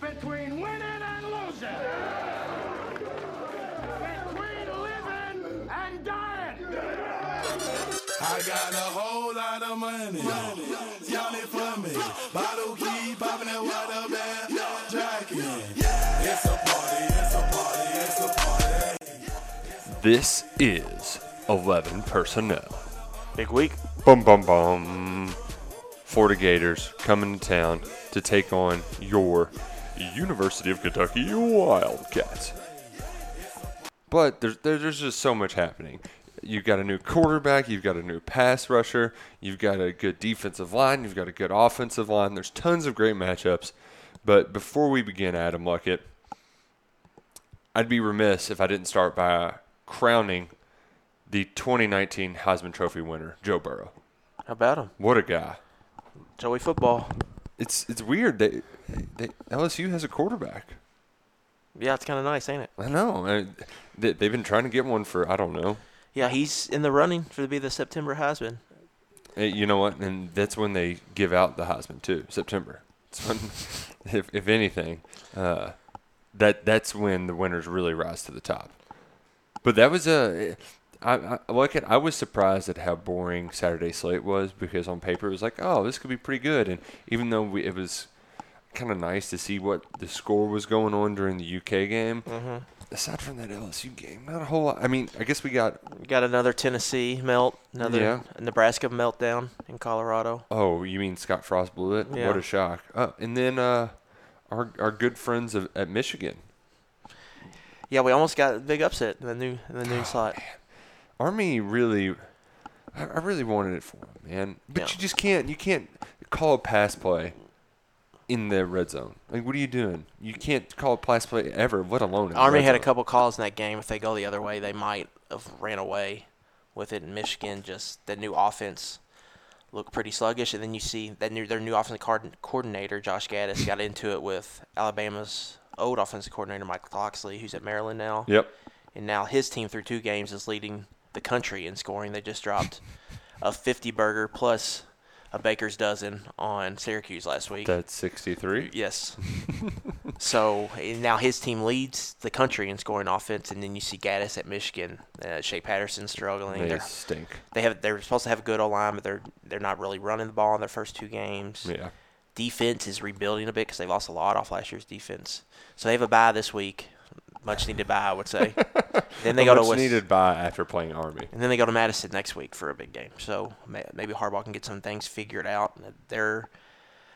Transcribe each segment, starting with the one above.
between winning and losing. Between living and dying. I got a whole lot of money. Y'all it for me. Bottle keep popping that water bag. Jacking. It's a party, it's a party, it's a party. This is 11 personnel. Big week. Bum bum bum. Florida Gators coming to town to take on your University of Kentucky Wildcats. But there's there's just so much happening. You've got a new quarterback, you've got a new pass rusher, you've got a good defensive line, you've got a good offensive line. There's tons of great matchups. But before we begin, Adam Luckett, I'd be remiss if I didn't start by crowning the 2019 Heisman Trophy winner, Joe Burrow. How about him? What a guy! Joey football. It's it's weird that they, LSU has a quarterback. Yeah, it's kind of nice, ain't it? I know. I, they, they've been trying to get one for I don't know. Yeah, he's in the running for to be the September Heisman. Eh, You know what? And that's when they give out the Heisman too, September. It's when, if if anything, uh, that that's when the winners really rise to the top. But that was a. I, I like it. I was surprised at how boring Saturday slate was because on paper it was like, oh, this could be pretty good. And even though we, it was kind of nice to see what the score was going on during the UK game, aside from that LSU game, not a whole lot. I mean, I guess we got We got another Tennessee melt, another Yeah. Nebraska meltdown in Colorado. Oh, you mean Scott Frost blew it? Yeah. What a shock! Uh, and then uh, our our good friends of, at Michigan, Yeah, we almost got a big upset in the new in the Oh, new slot. Army really, I, I really wanted it for them, man. But Yeah. you just can't. You can't call a pass play in the red zone. Like, what are you doing? You can't call a pass play ever, let alone in the Army red had a zone. couple calls in that game. If they go the other way, they might have ran away with it. In Michigan, just the new offense looked pretty sluggish, and then you see that new their new offensive card- coordinator Josh Gattis got into it with Alabama's old offensive coordinator Mike Locksley, who's at Maryland now. Yep. And now his team through two games is leading the country in scoring. They just dropped a 50 burger plus a baker's dozen on Syracuse last week. That's sixty-three. Yes. so now his team leads the country in scoring offense, and then you see Gattis at Michigan, uh, Shea Patterson struggling. They They're- stink. They have they're supposed to have a good O line, but they're they're not really running the ball in their first two games. Yeah. Defense is rebuilding a bit because they lost a lot off last year's defense. So they have a bye this week, much needed bye, I would say. then they go to much West, needed by after playing Army. and then they go to Madison next week for a big game. So may- maybe Harbaugh can get some things figured out. They're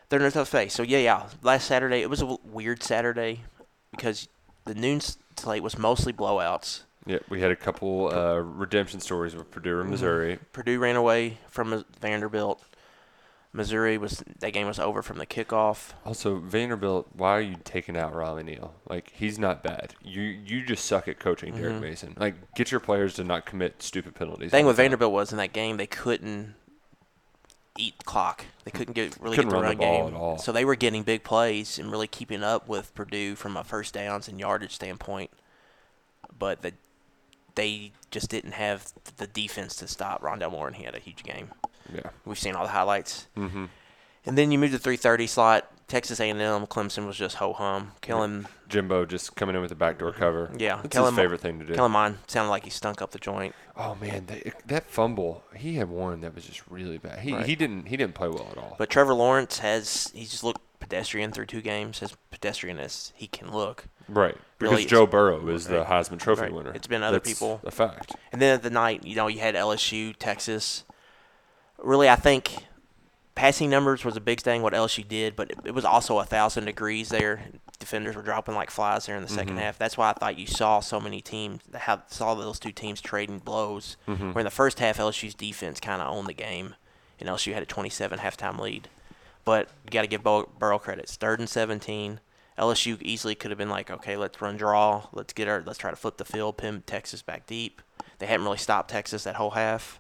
they're in a tough phase. So yeah, yeah. Last Saturday it was a w- weird Saturday because the noon slate was mostly blowouts. Yeah, we had a couple uh, redemption stories with Purdue and Missouri. Purdue ran away from Vanderbilt. Missouri was that game was over from the kickoff. Also, Vanderbilt, why are you taking out Riley Neal? Like he's not bad. You you just suck at coaching Derek Mhm. Mason. Like get your players to not commit stupid penalties. The thing with time. Vanderbilt was in that game they couldn't eat clock. They couldn't get really Couldn't get the run the game. at all. So they were getting big plays and really keeping up with Purdue from a first downs and yardage standpoint. But the, they just didn't have the defense to stop Rondale Moore, and he had a huge game. Yeah. We've seen all the highlights. Mhm. And then you move to 3:30 slot. Texas A&M, Clemson was just ho hum. killing. Jimbo just coming in with a backdoor cover. yeah, that's Kellen his favorite thing to do. Kellen Mond sounded like he stunk up the joint. Oh man, that, that fumble. He had one that was just really bad. He Right. he didn't he didn't play well at all. But Trevor Lawrence has he's just looked pedestrian through two games, as pedestrian as he can look. Right. Because Really, Joe Burrow is the. Heisman Trophy Right. winner. It's been other That's people. A fact. And then at the night, you know, you had LSU, Texas. Really, I think passing numbers was a big thing what LSU did, but it, it was also a thousand degrees there. Defenders were dropping like flies there in the 2nd Mhm. half. That's why I thought you saw so many teams, how saw those two teams trading blows. Mhm. Where in the first half, LSU's defense kind of owned the game, and LSU had a 27 halftime lead. But you got to give Bur- Burrow credit. Third and 17. LSU easily could have been like, okay, let's run draw. Let's get our, let's try to flip the field, pin Texas back deep. They hadn't really stopped Texas that whole half.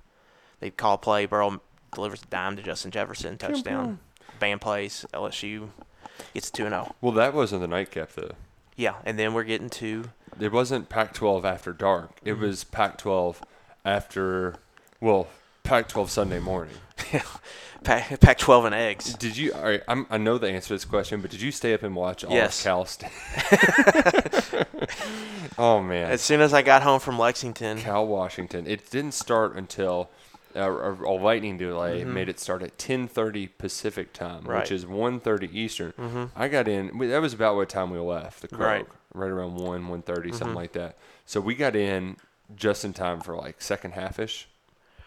They call play. Burrow delivers a dime to Justin Jefferson, touchdown. Band plays. LSU gets 2 and 0. Well, that wasn't the nightcap though. Yeah, and then we're getting to It wasn't Pac-12 after dark. It Mm-hmm. was Pac-12 after, well, Pac-12 Sunday morning. Pac- Pac-12 and eggs. Did you? All right, I'm, I know the answer to this question, but did you stay up and watch all Yes. of Cal State? oh man! As soon as I got home from Lexington, Cal Washington. It didn't start until uh, a, a lightning delay Mhm. made it start at 10:30 Pacific time, Right. which is 1:30 Eastern. Mhm. I got in. That was about what time we left the Croak, Right. right around one, 1:30, something Mhm. like that. So we got in just in time for like second half ish,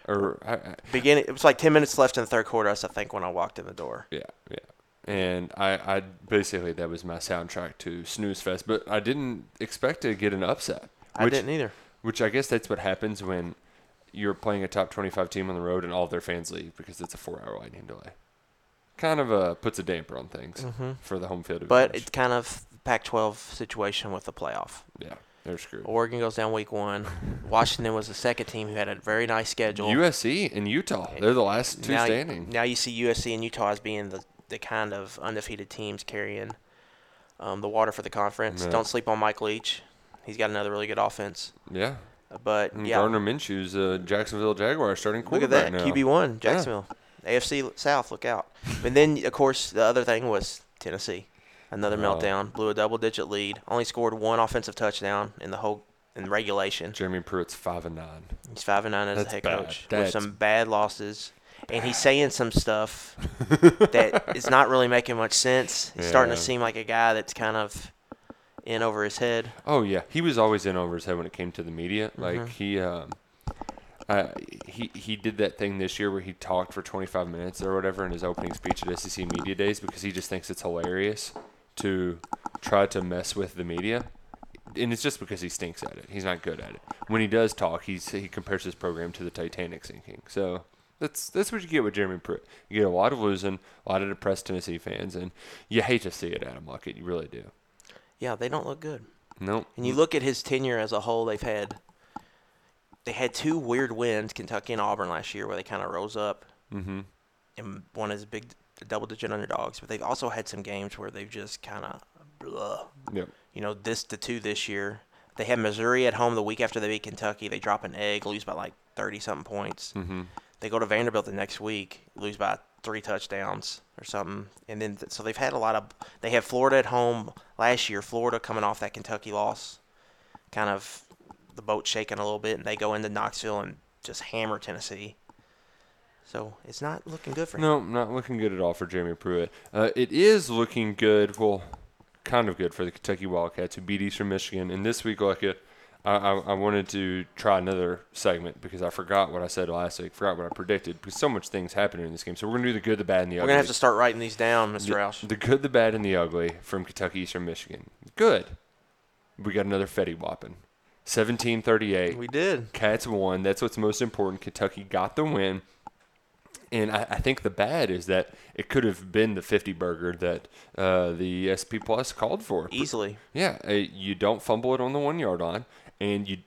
or I, I, beginning, it was like 10 minutes left in the third quarter, I think, when I walked in the door. Yeah, yeah. And I, I basically that was my soundtrack to Snooze Fest, but I didn't expect to get an upset. I didn't either. Which I guess that's what happens when you're playing a top 25 team on the road and all of their fans leave because it's a four-hour lightning delay. Kind of uh, puts a damper on things Mhm. for the home field But it's kind of Pac-12 situation with the playoff. Yeah, they're screwed. Oregon goes down week one. Washington was the second team who had a very nice schedule. USC and Utah, they're the last two now, standing. Now you see USC and Utah as being the, the kind of undefeated teams carrying um, the water for the conference. Yeah. Don't sleep on Mike Leach. He's got another really good offense. Yeah. But And yeah, Gardner Minshew's uh, Jacksonville Jaguars starting quarterback. look at that. QB one Yeah. Jacksonville, AFC South. Look out! And then of course the other thing was Tennessee, another Oh. meltdown. Blew a double-digit lead. Only scored one offensive touchdown in the whole in regulation. Jeremy Pruitt's five and nine. He's five and nine as That's a head bad. coach That's with some bad losses, and he's saying some stuff that is not really making much sense. He's starting to seem like a guy that's kind of in over his head. Oh yeah, he was always in over his head when it came to the media. Like Mhm. he, um, uh, he he did that thing this year where he talked for 25 minutes or whatever in his opening speech at SEC Media Days because he just thinks it's hilarious to try to mess with the media. And it's just because he stinks at it. He's not good at it. When he does talk, he's, he compares his program to the Titanic sinking. So that's that's what you get with Jeremy Pruitt. You get a lot of losing, a lot of depressed Tennessee fans, and you hate to see it, Adam Luckett. You really do. Yeah, they don't look good. Nope. And you look at his tenure as a whole, they've had they had two weird wins, Kentucky and Auburn last year, where they kind of rose up Mm-hmm. and one is big double-digit underdogs. But they've also had some games where they've just kind of, blah. Yep. you know, this the two this year. They had Missouri at home the week after they beat Kentucky. They drop an egg, lose by like thirty something points. Mhm. They go to Vanderbilt the next week, lose by three touchdowns or something, and then so they've had a lot of. They have Florida at home last year. Florida coming off that Kentucky loss, kind of the boat shaking a little bit, and they go into Knoxville and just hammer Tennessee. So it's not looking good for him. No, not looking good at all for Jeremy Pruitt. Uh, it is looking good, well, kind of good for the Kentucky Wildcats who beat Eastern Michigan. And this week, like it, I, I, I wanted to try another segment because I forgot what I said last week, forgot what I predicted because so much things happened in this game. So we're gonna do the good, the bad, and the ugly. We're ugly. gonna have to start writing these down, Mr. Roush. The good, the bad, and the ugly from Kentucky Eastern Michigan. Good. We got another Fetty Wappin. 1738. We did. Cats won. That's what's most important. Kentucky got the win. And I, I think the bad is that it could have been the 50 burger that uh, the SP Plus called for. Easily. Yeah. Uh, you don't fumble it on the one yard line. And you.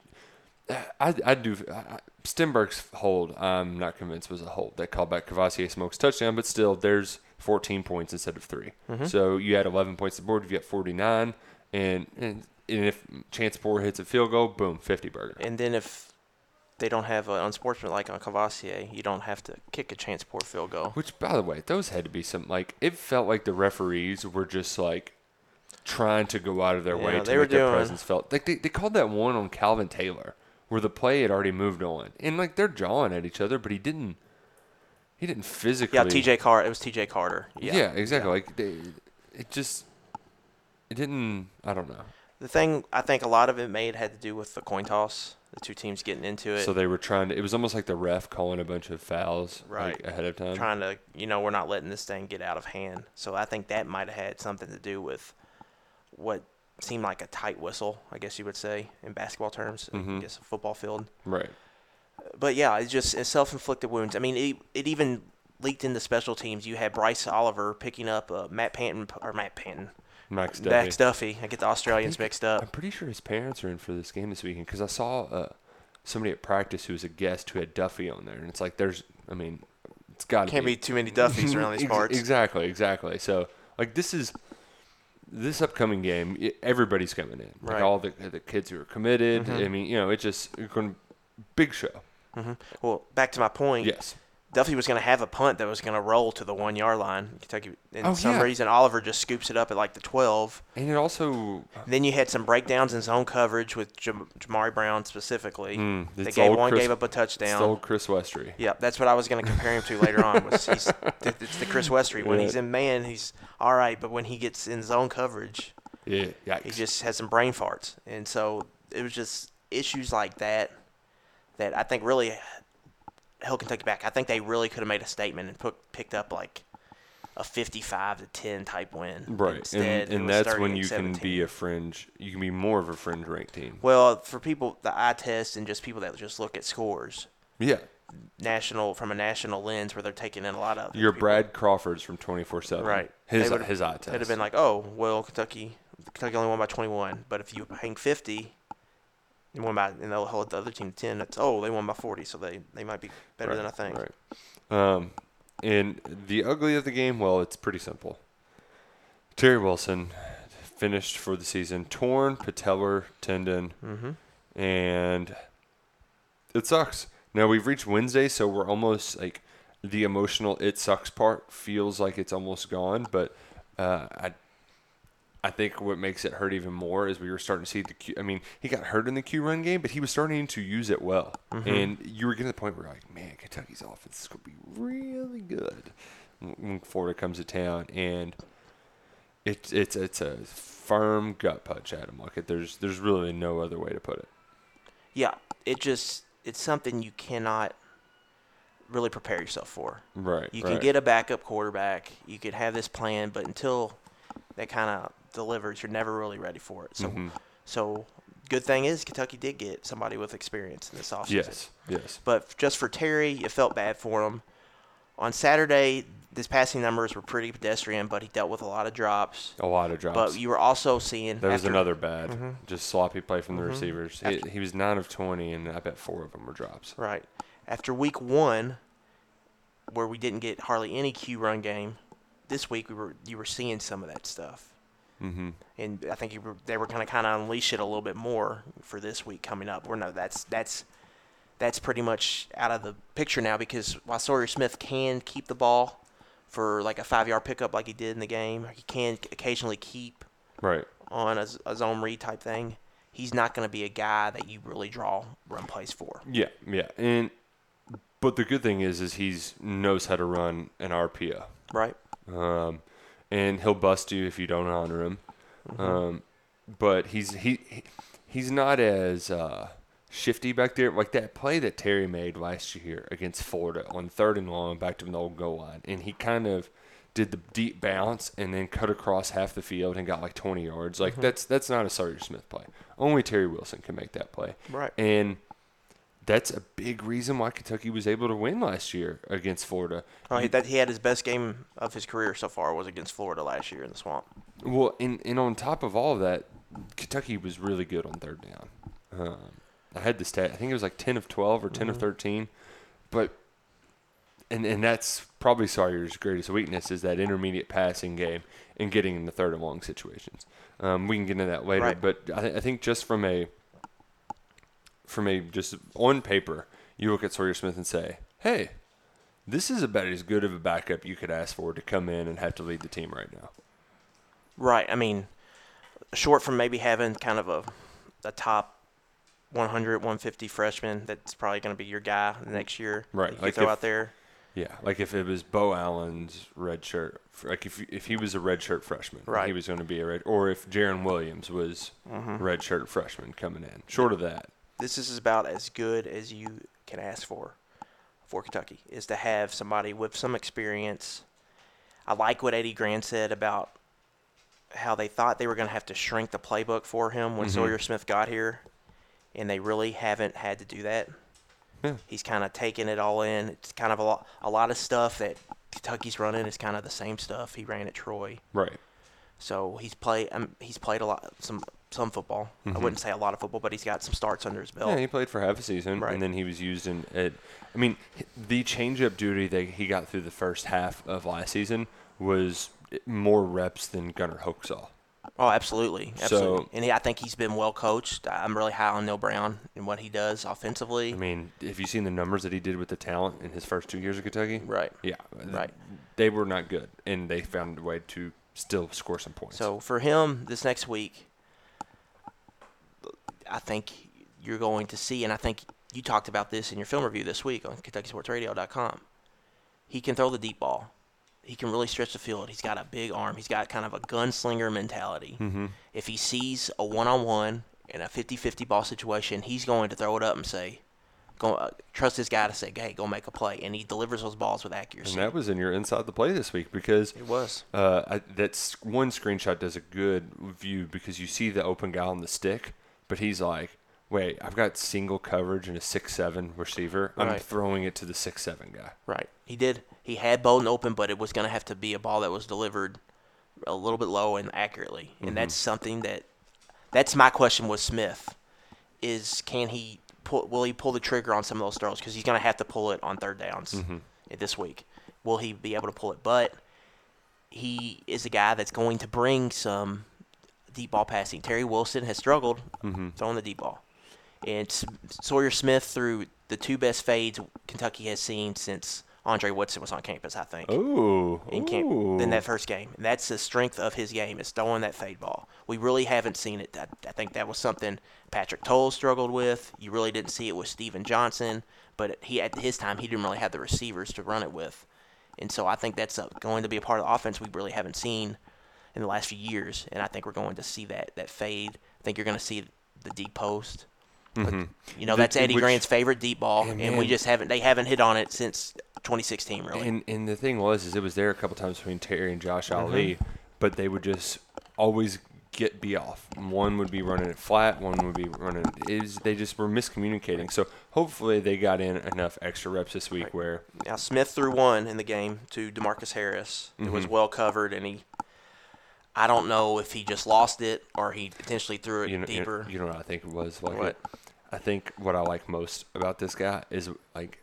I, I do. I, Stenberg's hold, I'm not convinced was a hold. That called back Kavosiey Smoke's touchdown, but still, there's 14 points instead of 3 Mhm. So you had 11 points to the board. You got 49. And, and, and if Chance Poore hits a field goal, boom, 50 burger. And then if they don't have an unsportsmanlike on Kavosiey, you don't have to kick a Chance Poore field goal. Which, by the way, those had to be some like it felt like the referees were just like trying to go out of their way to make their doing- presence felt. Like they, they called that one on Calvin Taylor where the play had already moved on, and like they're jawing at each other, but he didn't. He didn't physically. Yeah, TJ Carter. It was TJ Carter. Yeah, Yeah, exactly. Like they, it just, it didn't. I don't know. The thing I think a lot of it made had to do with the coin toss, the two teams getting into it. So they were trying to. It was almost like the ref calling a bunch of fouls right like, ahead of time. trying to you know we're not letting this thing get out of hand so i think that might have had something to do with what seemed like a tight whistle i guess you would say in basketball terms i Mhm. guess a football field Right. but yeah it's just it's self-inflicted wounds i mean it, it even leaked into special teams you had bryce oliver picking up uh, matt panton or matt panton Max Duffy. Max Duffy. I get the Australians mixed up. I'm pretty sure his parents are in for this game this weekend because I saw uh, somebody at practice who was a guest who had Duffy on there, and it's like there's, I mean, it's got to be Can't be too many Duffys around these parts. Exactly, exactly. So like this is this upcoming game, everybody's coming in. Like Right. all the the kids who are committed. Mhm. I mean, you know, it's just big show. hmm Well, back to my point. Yes. Duffy was going to have a punt that was going to roll to the one yard line. Kentucky, and Oh, some yeah. reason Oliver just scoops it up at like the twelve. And it also Then you had some breakdowns in zone coverage with Jam- Jamari Brown specifically. Mm, they gave one Chris- gave up a it's touchdown. old Chris Westry. Yep, that's what I was going to compare him to later on. Was he's it's the Chris Westry when he's in man he's all right, but when he gets in zone coverage, Yeah, he just has some brain farts, and so it was just issues like that that I think really held Kentucky back. I think they really could have made a statement and put, picked up like a 55 to 10 type win. Right, Instead, and, and that's when 38, you can be a fringe. You can be more of a fringe ranked team. Well, for people, the eye test and just people that just look at scores, Yeah, national from a national lens, where they're taking in a lot of Your people. Brad Crawfords from twenty four seven. right. His his eye test. It'd have been like, oh, well, Kentucky, Kentucky only won by 21, but if you hang 50, and won by, and they'll hold the other team to 10. That's oh, they won by 40, so they they might be better Right, than I think. Right. Um, and the ugly of the game, well, it's pretty simple. Terry Wilson finished for the season torn patellar tendon, Mhm. and it sucks. Now we've reached Wednesday, so we're almost like the emotional "it sucks" part feels like it's almost gone, but uh, I. I think what makes it hurt even more is we were starting to see the Q. I mean, he got hurt in the Q run game, but he was starting to use it well. Mhm. And you were getting to the point where you're like, man, Kentucky's offense is going to be really good when Florida comes to town. And it's it's it's a firm gut punch at him. Like it, there's there's really no other way to put it. Yeah, it just it's something you cannot really prepare yourself for. Right, You right. can get a backup quarterback. You could have this plan, but until that kind of delivers, you're never really ready for it. So, Mhm. so good thing is Kentucky did get somebody with experience in this offseason. Yes, yes. But just for Terry, it felt bad for him. On Saturday, his passing numbers were pretty pedestrian, but he dealt with a lot of drops. A lot of drops. But you were also seeing there was after- another bad, Mhm. just sloppy play from the Mhm. receivers. He, he was nine of twenty, and I bet four of them were drops. Right. After week one, where we didn't get hardly any Q run game, this week we were you were seeing some of that stuff, Mm-hmm. and I think were, they were going to kind of unleash it a little bit more for this week coming up. Or no, that's that's that's pretty much out of the picture now because while Sawyer Smith can keep the ball for like a five yard pickup like he did in the game, he can occasionally keep Right. on a zone read type thing. He's not going to be a guy that you really draw run plays for. Yeah, yeah, and but the good thing is, is he's knows how to run an RPO. Right. Um, and he'll bust you if you don't honor him. Mhm. Um, but he's he, he he's not as uh, shifty back there. Like that play that Terry made last year against Florida on third and long back to the old goal line, and he kind of did the deep bounce and then cut across half the field and got like 20 yards. Like Mhm. that's that's not a Sawyer Smith play. Only Terry Wilson can make that play. Right. And that's a big reason why Kentucky was able to win last year against Florida. Oh, he, that he had his best game of his career so far was against Florida last year in the swamp. Well, and, and on top of all of that, Kentucky was really good on third down. Um, I had the stat. I think it was like ten of twelve or 10 of Mhm. thirteen, but and and that's probably Sawyer's greatest weakness is that intermediate passing game and getting in the third and long situations. Um, we can get into that later, Right. but I, th- I think just from a from a just on paper, you look at Sawyer Smith and say, "Hey, this is about as good of a backup you could ask for to come in and have to lead the team right now." Right. I mean, short from maybe having kind of a, a top 100, 150 freshman that's probably going to be your guy next year. Right, You like throw if- out there. Yeah, like if it was Beau Allen's red shirt, like if if he was a red shirt freshman, Right. he was going to be a red, or if Jarren Williams was Mhm. red shirt freshman coming in. Short of that, this is about as good as you can ask for for Kentucky is to have somebody with some experience. I like what Eddie Gran said about how they thought they were going to have to shrink the playbook for him when Mhm. Sawyer Smith got here, and they really haven't had to do that. Yeah. He's kind of taken it all in. It's kind of a lot, a lot of stuff that Kentucky's running is kind of the same stuff he ran at Troy. right? So he's played. Um, he's played a lot, some some football. I Mhm. wouldn't say a lot of football, but he's got some starts under his belt. Yeah, he played for half a season, Right. and then he was used in it. I mean, the changeup duty that he got through the first half of last season was more reps than Gunnar Hoak. Oh, absolutely, absolutely. So- and he, I think he's been well coached. I'm really high on Neal Brown and what he does offensively. I mean, have you seen the numbers that he did with the talent in his first two years of Kentucky? Right. Yeah. Right. They were not good, and they found a way to still score some points. So for him this next week, I think you're going to see, and I think you talked about this in your film review this week on KentuckySportsRadio.com. He can throw the deep ball. He can really stretch the field. He's got a big arm. He's got kind of a gunslinger mentality. Mhm. If he sees a one-on-one in a 50-50 ball situation, he's going to throw it up and say, "Go uh, trust this guy to say, hey, go make a play," and he delivers those balls with accuracy. And that was in your inside the play this week because It was. Uh, I, that's one screenshot does a good view because you see the open guy on the stick, but he's like, "Wait, I've got single coverage and a six seven receiver. I'm Right. throwing it to the six seven guy." Right. He did. He had Bowden open, but it was going to have to be a ball that was delivered a little bit low and accurately. And Mhm. that's something that that's my question with Smith is can he pull will he pull the trigger on some of those throws cuz he's going to have to pull it on third downs Mhm. this week. Will he be able to pull it? But he is a guy that's going to bring some deep ball passing. Terry Wilson has struggled Mhm. throwing the deep ball. And Sawyer Smith threw the two best fades Kentucky has seen since Andre Woodson was on campus, I think. Ooh, In camp ooh. in that first game. And that's the strength of his game is throwing that fade ball. We really haven't seen it. I, I think that was something Patrick Towles struggled with. You really didn't see it with Stephen Johnson, but he at his time he didn't really have the receivers to run it with. And so I think that's a, going to be a part of the offense we really haven't seen in the last few years. And I think we're going to see that that fade. I think you're going to see the deep post. But, Mhm. You know, The- that's Eddie which- Gran's favorite deep ball, And and, we just haven't. They haven't hit on it since 2016, really. And and the thing was, is it was there a couple times between Terry and Josh Mhm. Ali, but they would just always get be off. One would be running it flat, one would be running. It was, they just were miscommunicating. So hopefully they got in enough extra reps this week where Now Smith threw one in the game to Demarcus Harris. It was Mhm. well covered, and he. I don't know if he just lost it or he potentially threw it you know, you know- deeper. You know what I think it was like. What? I think what I like most about this guy is like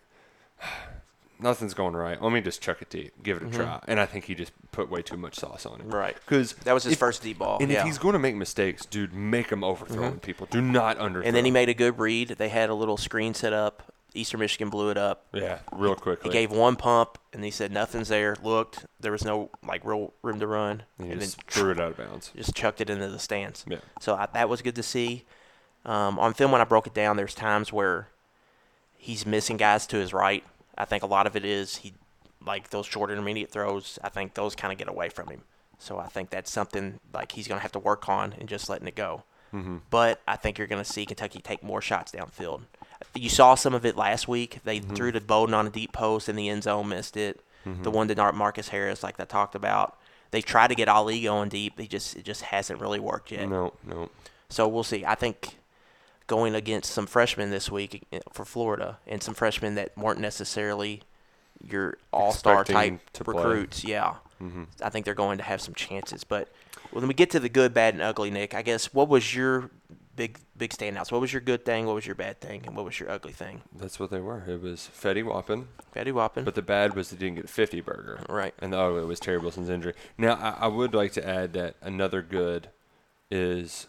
nothing's going right. Let me just chuck it deep, give it a Mhm. try. And I think he just put way too much sauce on it. Right. Because That was his first deep ball, And yeah. if he's going to make mistakes, dude, make him overthrowing Mhm. people. Do not underthrow. and then he made a good read. They had a little screen set up. Eastern Michigan blew it up. Yeah, real quickly. He gave one pump, and he said nothing's there. Looked, there was no like real room to run, And he and just then threw it out of bounds. Just chucked it into the stands. Yeah. So I, that was good to see. Um, on film, when I broke it down, there's times where he's missing guys to his right. I think a lot of it is he like those short intermediate throws. I think those kind of get away from him. So I think that's something like he's going to have to work on and just letting it go. Mhm. But I think you're going to see Kentucky take more shots downfield. You saw some of it last week. They Mhm. threw to Bowden on a deep post in the end zone, missed it. The Mhm. one to Marcus Harris, like I talked about. They tried to get Ali going deep. He just it just hasn't really worked yet. No, no. So we'll see. I think going against some freshmen this week eh, for Florida and some freshmen that weren't necessarily your all-star type to play. recruits, yeah. Mhm. I think they're going to have some chances. But when we get to the good, bad, and ugly, Nick, I guess what was your big big standouts? What was your good thing? What was your bad thing? And what was your ugly thing? That's what they were. It was Fetty Wappin. Fetty Wappin. But the bad was they didn't get a 50 burger. Right. And the ugly was Terry Wilson's injury. Now, I, I would like to add that another good is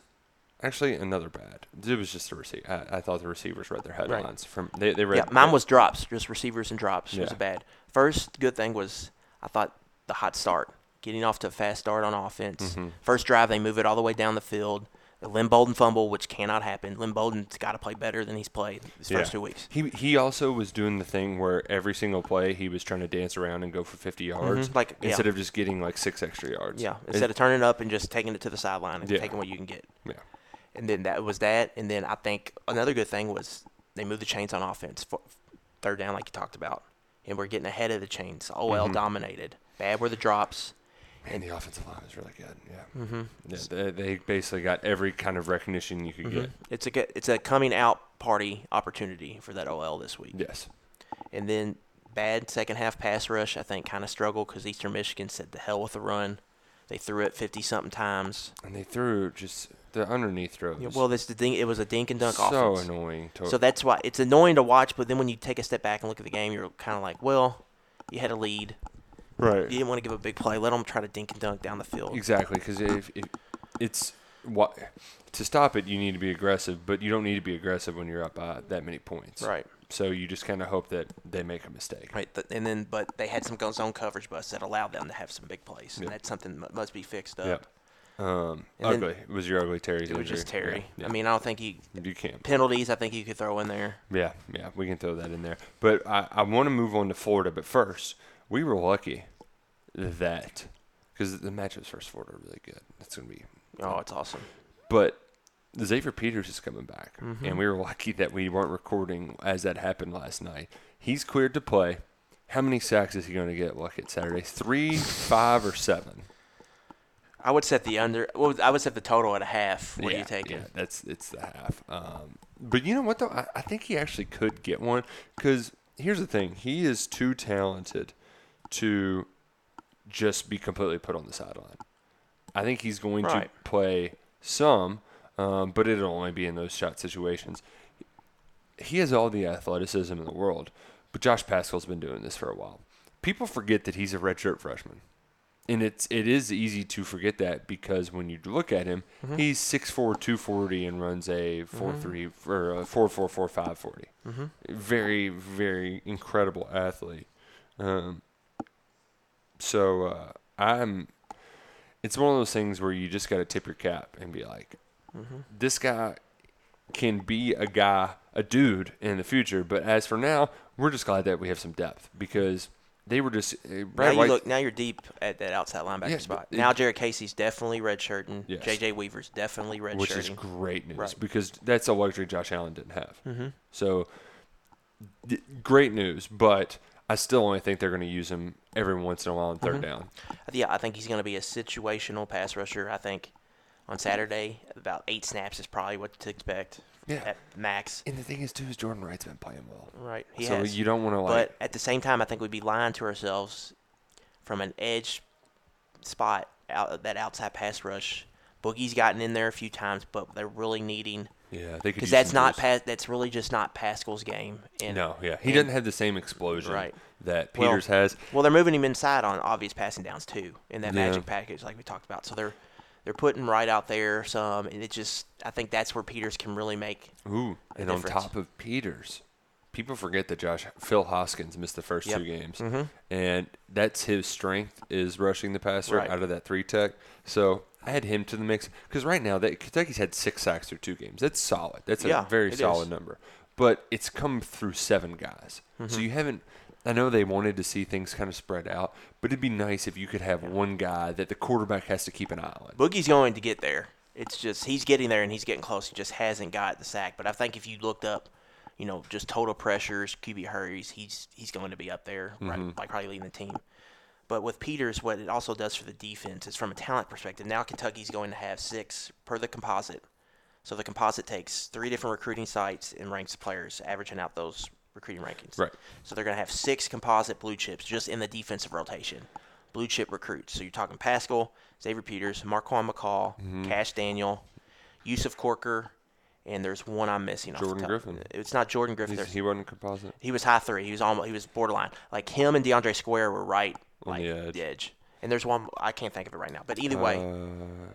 actually another bad. It was just the receiver. I, I thought the receivers read their headlines. from they, they read yeah, mine was drops, just receivers and drops was Yeah. bad. First good thing was I thought the hot start, getting off to a fast start on offense. Mhm. First drive, they move it all the way down the field. Lynn Bowden fumble, which cannot happen. Lynn Bowden's got to play better than he's played his first two weeks. He he also was doing the thing where every single play he was trying to dance around and go for 50 yards, Mhm, like, yeah. instead of just getting like six extra yards. Yeah, It- instead of turning up and just taking it to the sideline and Yeah. taking what you can get. Yeah. And then that was that. And then I think another good thing was they moved the chains on offense. For third down, like you talked about. And we're getting ahead of the chains. OL Mhm. dominated. Bad were the drops. Man, the offensive line was really good. Yeah. Mhm. Yeah, they, they basically got every kind of recognition you could Mhm. get. It's a good, it's a coming out party opportunity for that OL this week. Yes. And then bad second half pass rush. I think kind of struggled because Eastern Michigan said the hell with the run. They threw it fifty something times. And they threw just the underneath throws. Yeah, well, this the ding. It was a dink and dunk So offense. annoying to- so that's why it's annoying to watch. But then when you take a step back and look at the game, you're kind of like, well, you had a lead. Right. You didn't want to give a big play. Let them try to dink and dunk down the field. Exactly, because if, if it's what to stop it, you need to be aggressive, but you don't need to be aggressive when you're up by that many points. Right. So you just kind of hope that they make a mistake. Right. And then, but they had some zone coverage busts that allowed them to have some big plays. And that's something that must be fixed up. Yep. Um, And then- ugly. it was your ugly Terry's It was just. Terry. Yeah, I mean, I don't think he. You can't. Penalties, I think you could throw in there. Yeah, yeah, we can throw that in there. But I, I want to move on to Florida. But first, we were lucky that because the matchups versus Florida are really good. That's going to be. Oh, it's awesome. But Xavier Peters is coming back, Mhm. and we were lucky that we weren't recording as that happened last night. He's cleared to play. How many sacks is he going to get? Lucky at Saturday, three, five, or seven? I would set the under. Well, I would set the total at a half. What yeah, are you taking? Yeah, that's it's the half. Um, but you know what though? I, I think he actually could get one because here's the thing: he is too talented to just be completely put on the sideline. I think he's going Right. to play some, um, but it'll only be in those shot situations. He has all the athleticism in the world, but Josh Paschal's been doing this for a while. People forget that he's a redshirt freshman. And it's it is easy to forget that because when you look at him, Mhm. he's 6'4", 240 and runs a 4'3", or a 4'4", 4'5", 40. Mhm. Very, very incredible athlete. Um, so uh, I'm. It's one of those things where you just got to tip your cap and be like, Mhm. this guy can be a guy, a dude in the future. But as for now, we're just glad that we have some depth because they were just. Uh, Now you White- look. Now you're deep at that outside linebacker Yeah, spot. it- now Jared Casey's definitely redshirting. Yes. J.J. Weaver's definitely redshirting. which is great news Right. because that's a luxury Josh Allen didn't have. Mhm. So, d- great news, but I still only think they're going to use him every once in a while on 3rd Mhm. down. Yeah, I think he's going to be a situational pass rusher. I think on Saturday, about eight snaps is probably what to expect. Yeah. At max. And the thing is, too, is Jordan Wright's been playing well. Right. He so has. you don't want to like. But at the same time, I think we'd be lying to ourselves from an edge spot out that outside pass rush. Boogie's gotten in there a few times, but they're really needing. Yeah, they could because that's not that's really just not Paschal's game. And, no, yeah, he and- doesn't have the same explosion Right. that Well- Peters has. Well, they're moving him inside on obvious passing downs too in that Yeah. magic package, like we talked about. So they're they're putting right out there some, and it just I think that's where Peters can really make. Ooh, and on top of Peters, people forget that Josh Phil Hoskins missed the first Yep. two games, Mhm. and that's his strength is rushing the passer Right. out of that three tech. So I had him to the mix because right now that Kentucky's had six sacks through two games. That's solid. That's a Yeah, very solid is. number. But it's come through seven guys, so Mhm. you haven't. I know they wanted to see things kind of spread out, but it'd be nice if you could have one guy that the quarterback has to keep an eye on. Boogie's going to get there. It's just he's getting there and he's getting close. He just hasn't got the sack. But I think if you looked up, you know, just total pressures, QB hurries, he's he's going to be up there, Mhm. right, like probably leading the team. But with Peters, what it also does for the defense is from a talent perspective. Now Kentucky's going to have six per the composite. So the composite takes three different recruiting sites and ranks the players, averaging out those recruiting rankings. Right. So they're going to have six composite blue chips just in the defensive rotation. Blue chip recruits. So you're talking Paschal, Xavier Peters, Marquan McCall, Mhm. Cash Daniel, Yusuf Corker, and there's one I'm missing. the Jordan top. Griffin. It's not Jordan Griffin. He's- he wasn't composite. He was high three. He was almost. He was borderline. Like him and DeAndre Square were right On like the edge. And there's one I can't think of it right now. But either way, Uh,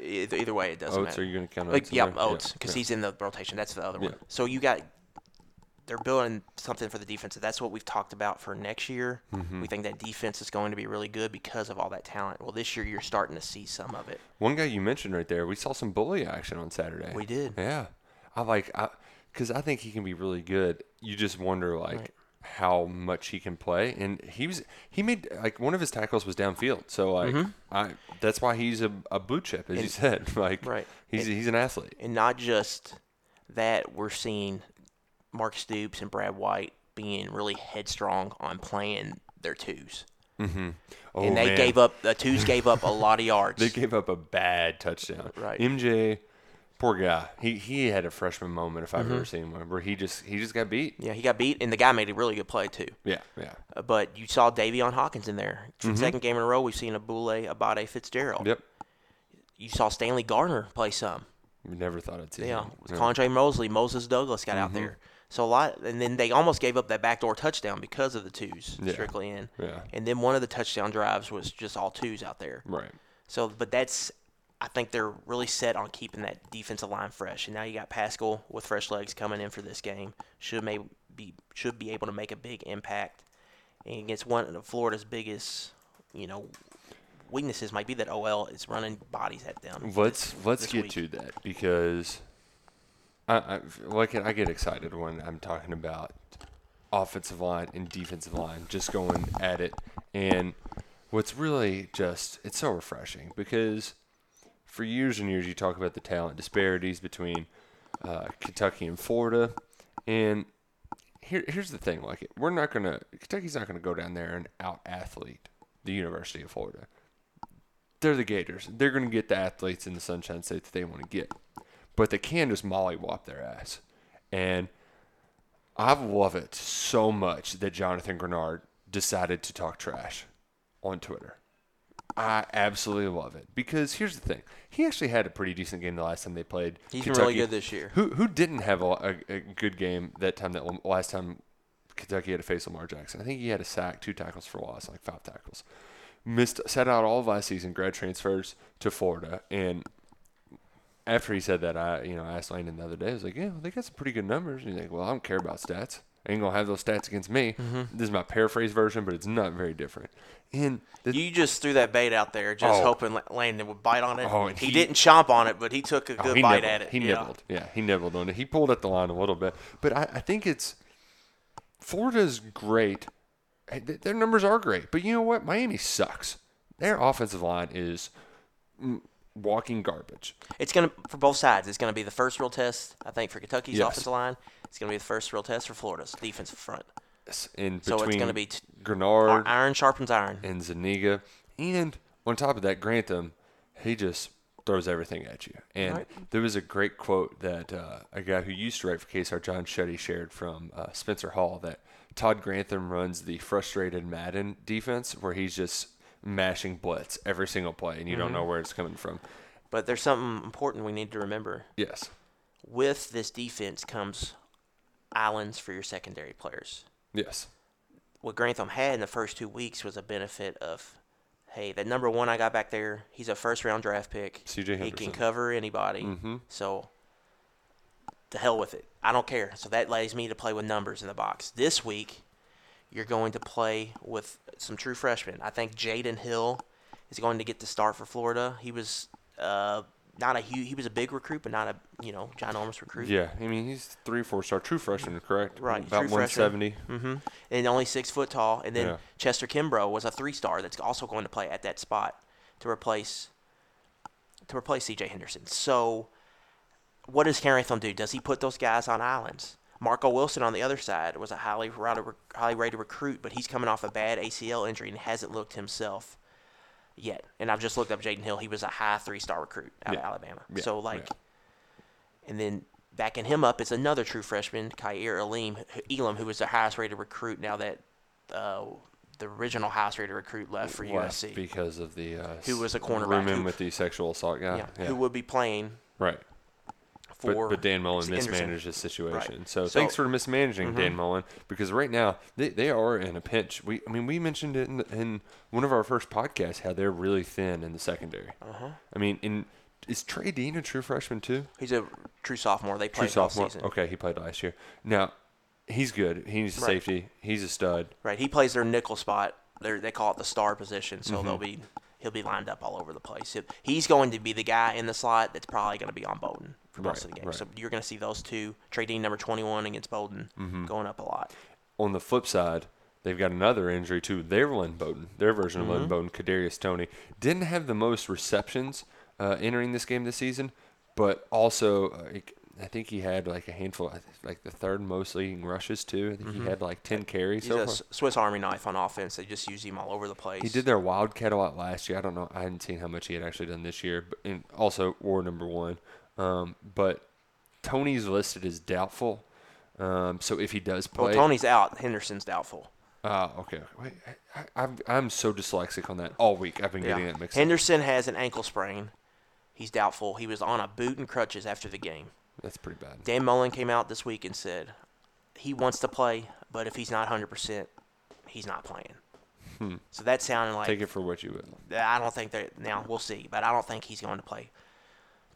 either, either way, it doesn't Oats, matter. are you gonna count Like, Oats in yeah, Oats, because yeah. he's in the rotation. That's the other Yeah. one. So you got they're building something for the defense. That's what we've talked about for next year. Mhm. We think that defense is going to be really good because of all that talent. Well, this year you're starting to see some of it. One guy you mentioned right there, we saw some bully action on Saturday. We did. Yeah, I like, I because I think he can be really good. You just wonder like how much he can play, and he was he made like one of his tackles was downfield, so like Mhm. I that's why he's a, a blue chip, as you said. Like Right. he's And- he's an athlete. And not just that, we're seeing Mark Stoops and Brad White being really headstrong on playing their twos. Mm-hmm. Oh, and they man. gave up the twos gave up a lot of yards. They gave up a bad touchdown. Right. MJ, poor guy. He he had a freshman moment if I've Mhm. ever seen one where he just he just got beat. Yeah, he got beat, and the guy made a really good play too. Yeah, yeah. Uh, but you saw Davoan Hawkins in there. Mhm. second game in a row, we've seen a Boule, Abade, Fitzgerald. Yep. You saw Stanley Garner play some. We never thought I'd Yeah, with Condre Mosley, Moses Douglas got out Mhm. there. So a lot, and then they almost gave up that backdoor touchdown because of the twos Yeah. strictly in. Yeah. And then one of the touchdown drives was just all twos out there. Right. So, but that's, I think they're really set on keeping that defensive line fresh. And now you got Paschal with fresh legs coming in for this game. Should may be should be able to make a big impact. And against one of Florida's biggest, you know, weaknesses might be that OL is running bodies at them. Let's let's this get week. to that because I, I like I get excited when I'm talking about offensive line and defensive line just going at it. And what's really just it's so refreshing because for years and years you talk about the talent disparities between uh, Kentucky and Florida. And here, here's the thing like we're not gonna Kentucky's not gonna go down there and out athlete the University of Florida. They're the Gators. They're to get the athletes in the Sunshine State that they want to get, but they can just mollywop their ass. And I love it so much that Jonathan Greenard decided to talk trash on Twitter. I absolutely love it because here's the thing: he actually had a pretty decent game the last time they played. He's Kentucky. really good this year. Who who didn't have a, a, a good game that time? That last time Kentucky had to face Lamar Jackson. I think he had a sack, two tackles for loss, like five tackles. Missed, sat out all of last season. Grad transfers to Florida, and after he said that, I you know I asked Landon the other day. I was like, yeah, they got some pretty good numbers. And he's like, well, I don't care about stats. I ain't gonna have those stats against me. Mhm. This is my paraphrase version, but it's not very different. And the, You just threw that bait out there, just Oh. hoping La- Landon would bite on it. Oh, he, he- didn't chomp on it, but he took a Oh, good he bite nibbled. at it. He yeah. nibbled. Yeah, he nibbled on it. He pulled at the line a little bit, but I, I think it's Florida's great. Their numbers are great, but you know what? Miami sucks. Their offensive line is walking garbage. It's gonna for both sides. It's gonna be the first real test, I think, for Kentucky's Yes. offensive line. It's gonna be the first real test for Florida's defensive front. Yes, And So it's gonna be t- Greenard, iron sharpens iron. and Zuniga, and on top of that, Grantham, he just throws everything at you. And Right. there was a great quote that uh, a guy who used to write for KSR, John Shetty, shared from uh, Spencer Hall that Todd Grantham runs the frustrated Madden defense where he's just mashing blitz every single play, and you don't Mhm. know where it's coming from. But there's something important we need to remember. Yes. With this defense comes islands for your secondary players. Yes. What Grantham had in the first two weeks was a benefit of, hey, that number one I got back there, he's a first round draft pick. C.J. He can cover anybody. Mhm. So, to hell with it. I don't care. So that allows me to play with numbers in the box. This week, you're going to play with some true freshmen. I think Jaydon Hill is going to get the start for Florida. He was uh, not a huge, he was a big recruit, but not a you know ginormous recruit. Yeah, I mean he's three, four star, true freshman, correct? Right, about true one seventy. Mm-hmm. And only six foot tall. And then Yeah. Chester Kimbrough was a three star that's also going to play at that spot to replace to replace C.J. Henderson. So, what does Carrington do? Does he put those guys on islands? Marco Wilson on the other side was a highly rated, highly rated recruit, but he's coming off a bad ACL injury and hasn't looked himself yet. And I've just looked up Jaydon Hill. He was a high three star recruit out Yeah. of Alabama. Yeah, So like, yeah. and then backing him up is another true freshman, Kaiir Elam, Elam, who was the highest rated recruit. Now that uh, the original highest rated recruit left for Left USC, because of the uh, Who was a cornerback rooming who- with the sexual assault guy. who would be playing right. For But, but Dan Mullen mismanaged his situation. Right. So, So- thanks for mismanaging Mhm. Dan Mullen because right now they, they are in a pinch. We I mean we mentioned it in, in one of our first podcasts how they're really thin in the secondary. Uh-huh. I mean, in is Trey Dean a true freshman too? He's a true sophomore. They True played all sophomore. season. Okay, he played last year. Now, He's good. He's a Right. safety. He's a stud. Right. He plays their nickel spot. They're, they call it the star position. So Mhm. they'll be he'll be lined up all over the place. He's going to be the guy in the slot that's probably going to be on Bowden for most Right, of the game. right. So you're going to see those two Trey trading number 21 against Bowden Mhm. going up a lot. On the flip side, they've got another injury too. Their Lynn Bowden, their version of Lynn Mhm. Bowden, Kadarius Toney, didn't have the most receptions uh, entering this game this season, but also uh, I think he had like a handful, like the third most leading rushes too. I think he Mhm. had like ten carries. He's so a far. Swiss Army knife on offense. They just use him all over the place. He did their Wildcat a lot last year. I don't know. I hadn't seen how much he had actually done this year. But and also war number one. Um, but Toney's listed as doubtful. Um, so if he does play, Well, Toney's out. Henderson's doubtful. Ah, okay. Wait, I, I, I'm I'm so dyslexic on that all week. I've been getting Yeah. that mixed up. Henderson has an ankle sprain. He's doubtful. He was on a boot and crutches after the game. That's pretty bad. Dan Mullen came out this week and said he wants to play, but if he's not 100%, he's not playing. Hmm. So that sounded like Take it for what you will. I don't think that now we'll see, but I don't think he's going to play.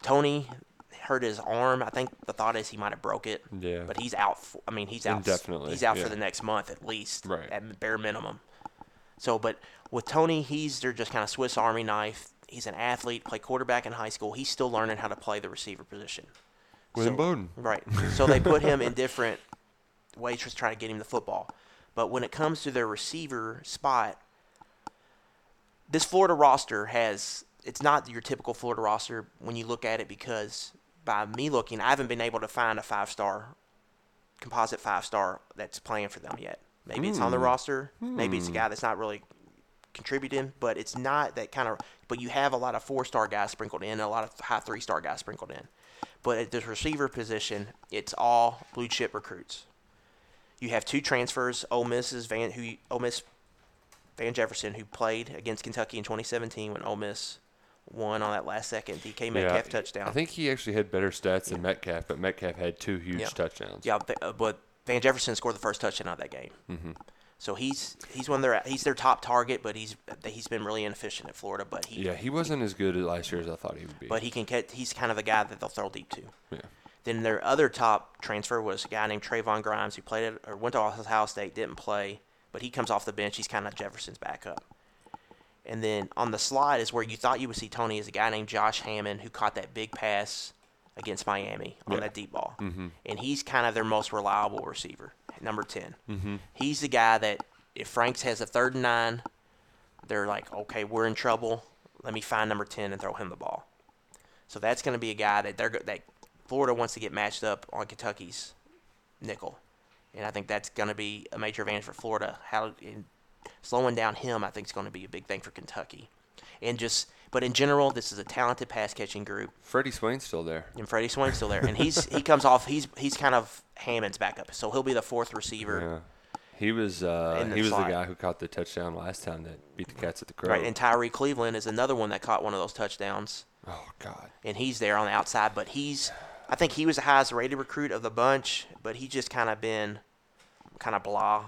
Toney hurt his arm. I think the thought is he might have broke it. Yeah. But he's out. For, I mean, he's out. Definitely. He's out yeah. for the next month at least. Right. At bare minimum. So, but with Toney, he's they're just kind of Swiss Army knife. He's an athlete, played quarterback in high school. He's still learning how to play the receiver position. William So- Bowden. Right. So they put him in different ways to try to get him the football. But when it comes to their receiver spot, this Florida roster has it's not your typical Florida roster when you look at it because by me looking, I haven't been able to find a five star composite five star that's playing for them yet. Maybe it's on the Hmm. roster. Maybe it's a Hmm. guy that's not really contributing, but it's not that kind of. But you have a lot of four star guys sprinkled in, and a lot of high three star guys sprinkled in. But at this receiver position, it's all blue chip recruits. You have two transfers. Ole Miss's Van, who Ole Miss Van Jefferson, who played against Kentucky in 2017 when Ole Miss won on that last second DK Metcalf touchdown. I think he actually had better stats than Metcalf, but Metcalf had two huge Yeah. touchdowns. Yeah, but, uh, Van Jefferson scored the first touchdown of that game. Mhm. So he's he's one of their he's their top target, but he's he's been really inefficient at Florida. But he Yeah, he wasn't as good last year as I thought he would be. but he can catch. He's kind of the guy that they'll throw deep to. Yeah. Then their other top transfer was a guy named Trevon Grimes who played at or went to Ohio State, didn't play, but he comes off the bench. He's kind of Jefferson's backup. And then on the slide is where you thought you would see Toney is a guy named Josh Hammond who caught that big pass against Miami on Yeah. that deep ball. Mhm. And he's kind of their most reliable receiver, number 10. Mhm. He's the guy that if Franks has a third and nine, they're like, okay, we're in trouble. Let me find number 10 and throw him the ball. So that's going to be a guy that they're that Florida wants to get matched up on Kentucky's nickel, and I think that's going to be a major advantage for Florida. How slowing down him, I think is going to be a big thing for Kentucky, and just but in general, this is a talented pass catching group, Freddie Swain's still there. and Freddie Swain's still there, and he's he comes off he's he's kind of Hammond's backup, so he'll be the fourth receiver. Yeah. He was uh, the he was slot. the guy who caught the touchdown last time that beat the Cats at the Crow. Right, and Tyree Cleveland is another one that caught one of those touchdowns. Oh God. And he's there on the outside, but he's I think he was the highest rated recruit of the bunch, but he just kind of been kind of blah.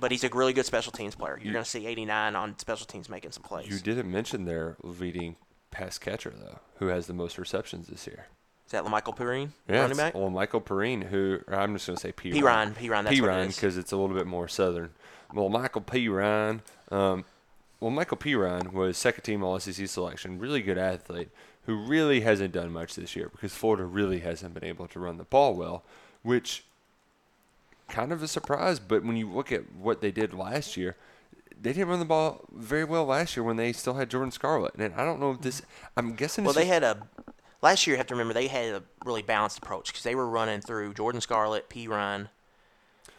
But he's a really good special teams player. You're You- going to see 89 on special teams making some plays. You didn't mention their leading pass catcher though, who has the most receptions this year. Is that Lamical Perine, Yeah, running back? Well, Michael Perrine, who I'm just going to say P. P. Ryan, P. Ryan, P. Ryan, because it's a little bit more southern. Well, Michael P. Ryan. Um, well, Michael P. Ryan was second team All SEC selection, really good athlete, who really hasn't done much this year because Florida really hasn't been able to run the ball well, which kind of a surprise. But when you look at what they did last year, they didn't run the ball very well last year when they still had Jordan Scarlett. And I don't know if this. I'm guessing. Well, they had a last year. You have to remember they had a really balanced approach because they were running through Jordan Scarlett, P. Ryan.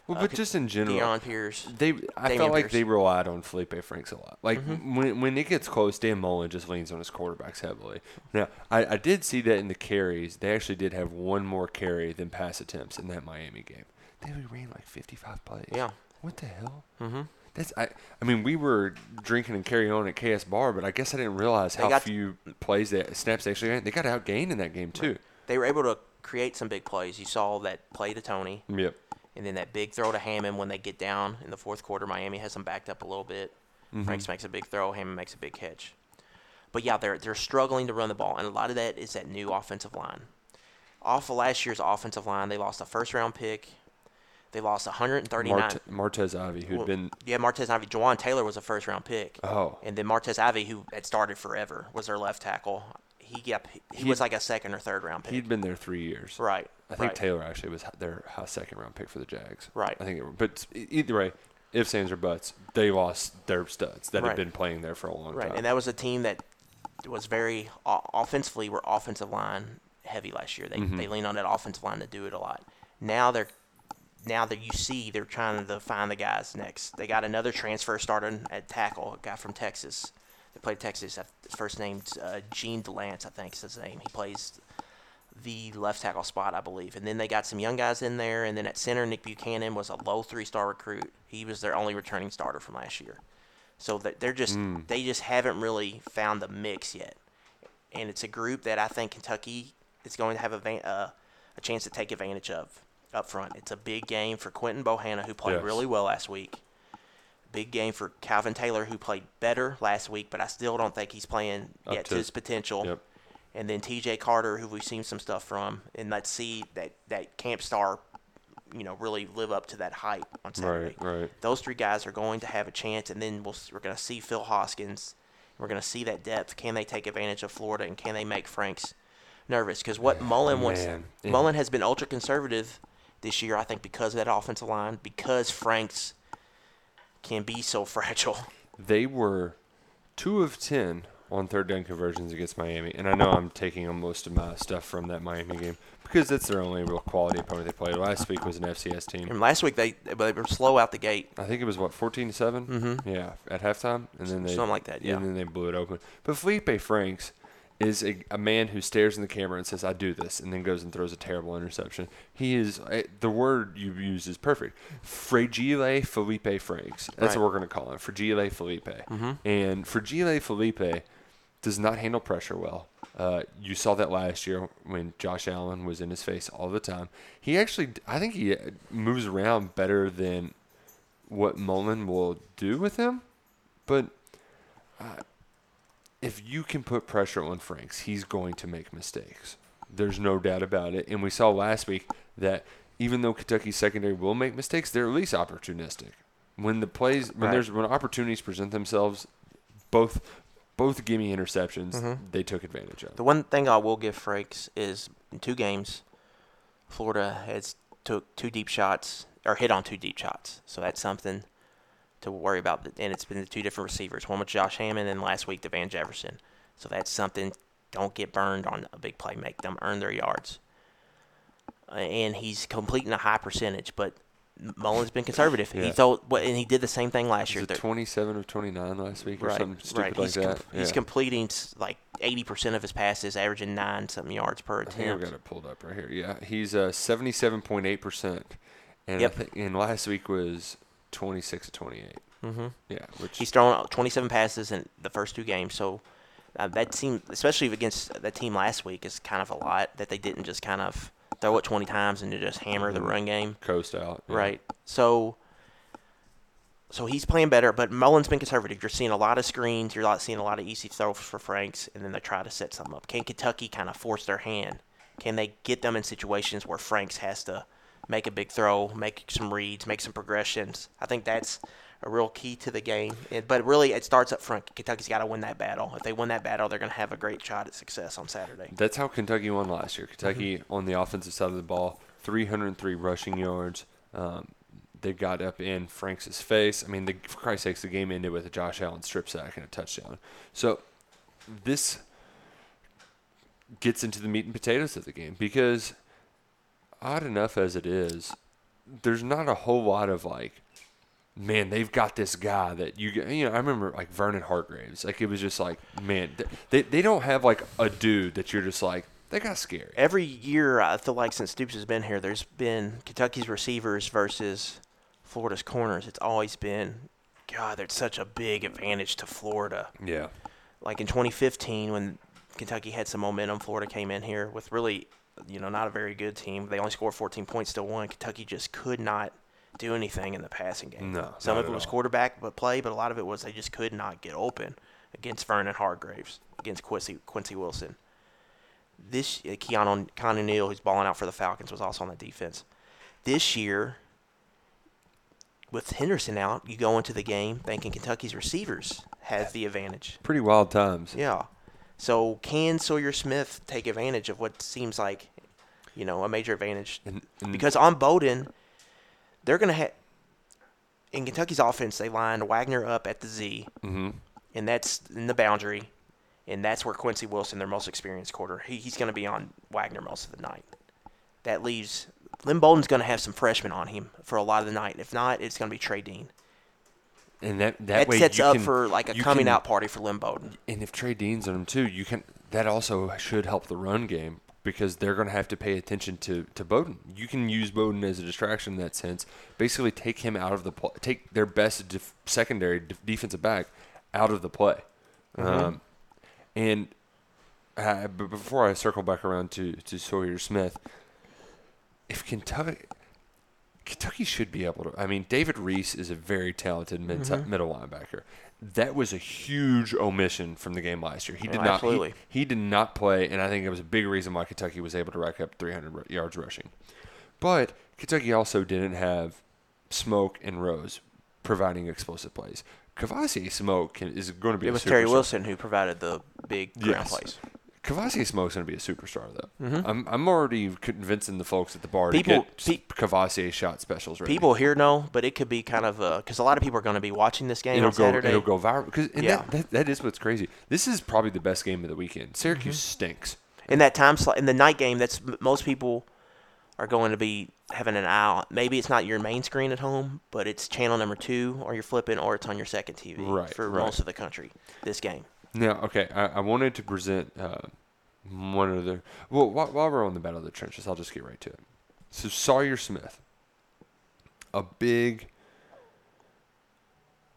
Well, uh, but just in general, Deion Pierce. They, I Dameon felt like Pierce. they relied on Feleipe Franks a lot. Like Mhm. when when it gets close, Dan Mullen just leans on his quarterbacks heavily. Now, I, I did see that in the carries. They actually did have one more carry than pass attempts in that Miami game. They only ran like 55 plays. Yeah. What the hell? Mm-hmm. That's I. I mean, we were drinking and carrying on at KS Bar, but I guess I didn't realize They how few plays that snaps they actually had. They got outgained in that game too. They were able to create some big plays. You saw that play to Toney. Yep. And then that big throw to Hammond when they get down in the fourth quarter. Miami has them backed up a little bit. Mhm. Franks makes a big throw. Hammond makes a big catch. But yeah, they're they're struggling to run the ball, and a lot of that is that new offensive line. Off of last year's offensive line, they lost a first round pick. They lost 139. Marte- Martez Ivey, who'd Well, been yeah, Martez Ivey. Jawaan Taylor was a first round pick. Oh. And then Martez Ivey, who had started forever, was their left tackle. He got he, He- was like a second or third round pick. he'd been there three years. Right, I think right. Taylor actually was their second round pick for the Jags. Right. I think, it, but either way, ifs ands or buts, they lost their studs that Right. had been playing there for a long Right, time. and that was a team that was very offensively were offensive line heavy last year. They Mhm. they leaned on that offensive line to do it a lot. Now they're now that you see they're trying to find the guys next. They got another transfer starting at tackle, a guy from Texas. They played Texas. His first name's uh, Jean Delance, I think is his name. He plays the left tackle spot, I believe. And then they got some young guys in there. And then at center, Nick Buchanan was a low three-star recruit. He was their only returning starter from last year. So that they're just Mm. they just haven't really found the mix yet. And it's a group that I think Kentucky is going to have a van- uh, a chance to take advantage of up front. It's a big game for Quinton Bohanna, who played Yes. really well last week. Big game for Calvin Taylor, who played better last week, but I still don't think he's playing Up yet to, his potential Yep. and then T.J. Carter, who we've seen some stuff from, and let's see that that Camp Star, you know, really live up to that hype on Saturday. Right, right. Those three guys are going to have a chance, and then we'll, we're going to see Phil Hoskins. We're going to see that depth. Can they take advantage of Florida, and can they make Franks nervous? Because what Mullen wants, Man. Mullen has been ultra conservative this year, I think, because of that offensive line, because Franks can be so fragile. They were two of ten on third down conversions against Miami, and I know I'm taking on most of my stuff from that Miami game because that's their only real quality opponent they played. Last week was an FCS team. And last week they they were slow out the gate. I think it was what 14 to 7 Mhm. Yeah, at halftime, and then they Something like that, yeah. and then they blew it open. But Feleipe Franks is a, a man who stares in the camera and says, "I do this," and then goes and throws a terrible interception. He is eh, the word you use is perfect. Fragile Feleipe Franks. That's Right. what we're gonna call him. Fragile Feleipe. Mhm. And Fragile Feleipe does not handle pressure well. Uh, you saw that last year when Josh Allen was in his face all the time. He actually, I think he uh, moves around better than what Mullen will do with him. But uh, if you can put pressure on Franks, he's going to make mistakes. There's no doubt about it. And we saw last week that even though Kentucky's secondary will make mistakes, they're at least opportunistic. When the plays, when Right. there's when opportunities present themselves, both both gimme interceptions, Mhm. they took advantage of. The one thing I will give Frakes is in two games, Florida has took two deep shots or hit on two deep shots. So that's something to worry about. And it's been the two different receivers, one with Josh Hammond and last week the Van Jefferson. So that's something. Don't get burned on a big play. Make them earn their yards. And he's completing a high percentage, but Mullen's been conservative. He thought, what, and he did the same thing last year. 27 of 29 last week or right, something stupid right. like he's that? com- He's completing like 80% of his passes, averaging nine something yards per I think I've got it pulled up right here. Yeah, he's uh, 77.8%. And Yep. I think and last week was 26 to 28. Mm-hmm. Yeah, which He's thrown 27 passes in the first two games, so uh, that team, especially against that team last week, is kind of a lot that they didn't just kind of throw it 20 times and just hammer the Mhm. run game. coast out. yeah. Right. So so he's playing better, but Mullen's been conservative. You're seeing a lot of screens, you're not seeing a lot of easy throws for Franks, and then they try to set something up. Can Kentucky kind of force their hand? Can they get them in situations where Franks has to make a big throw, make some reads, make some progressions? I think that's a real key to the game. And, but really, it starts up front. Kentucky's got to win that battle. If they win that battle, they're going to have a great shot at success on Saturday. That's how Kentucky won last year. Kentucky Mm-hmm. on the offensive side of the ball, 303 rushing yards. Um, they got up in Franks' face. I mean, the, for Christ's sakes, the game ended with a Josh Allen strip sack and a touchdown. So this gets into the meat and potatoes of the game because, odd enough as it is, there's not a whole lot of like, man, they've got this guy that you get. You know, I remember like Vernon Hargreaves. Like it was just like, man, they they don't have like a dude that you're just like they got scary. Every year, uh, I feel like since Stoops has been here, there's been Kentucky's receivers versus Florida's corners. It's always been, God, there's such a big advantage to Florida. Yeah. Like in 2015, when Kentucky had some momentum, Florida came in here with really, you know, not a very good team. They only scored 14 points, still won. Kentucky just could not do anything in the passing game. No, Some of it was all. quarterback but play, but a lot of it was they just could not get open against Vernon Hargreaves, against Quincy Quincy Wilson. This uh, Keanu Keanu Neal, who's balling out for the Falcons, was also on that defense. This year, with Henderson out, you go into the game thinking Kentucky's receivers have the advantage. Pretty wild times. Yeah. So can Sawyer Smith take advantage of what seems like, you know, a major advantage? And, and because on Bowden, they're going to have in Kentucky's offense, they lined Wagner up at the Z, Mhm. and that's in the boundary, and that's where Quincy Wilson, their most experienced quarter, he, he's going to be on Wagner most of the night. That leaves Lynn Bowden's going to have some freshmen on him for a lot of the night. If not, it's going to be Trey Dean. And that that, That, way sets up can- for like a coming can- out party for Lynn Bowden. And if Trey Dean's on him too, you can. That also should help the run game because they're going to have to pay attention to to Bowden. You can use Bowden as a distraction in that sense. Basically, take him out of the play. Take their best def- secondary def- defensive back out of the play. Um, and uh, but before I circle back around to to Sawyer Smith, if Kentucky. Kentucky should be able to. I mean, David Reese is a very talented mid- Mhm. middle linebacker. That was a huge omission from the game last year. He Oh, did not. He, he did not play, and I think it was a big reason why Kentucky was able to rack up 300 yards rushing. But Kentucky also didn't have Smoke and Rose providing explosive plays. Kavosiey Smoke can, is going to be. It a was Terry. Wilson who provided the big ground Yes. plays. Kavosiey Smoke's going to be a superstar, though. Mhm. I'm, I'm already convincing the folks at the bar People- to get Kavosiey shot specials ready. People here know, but it could be kind of because a lot of people are going to be watching this game it'll on go, Saturday. It'll go viral because Yeah. that, that, that is what's crazy. This is probably the best game of the weekend. Syracuse Mm-hmm. stinks. in that time slot in the night game that's most people are going to be having an eye on maybe it's not your main screen at home but it's channel number two or you're flipping or it's on your second tv Right, for right. most of the country this game Now, okay, I, I wanted to present uh, one other. Well, while, while we're on the battle of the trenches, I'll just get right to it. So Sawyer Smith, a big.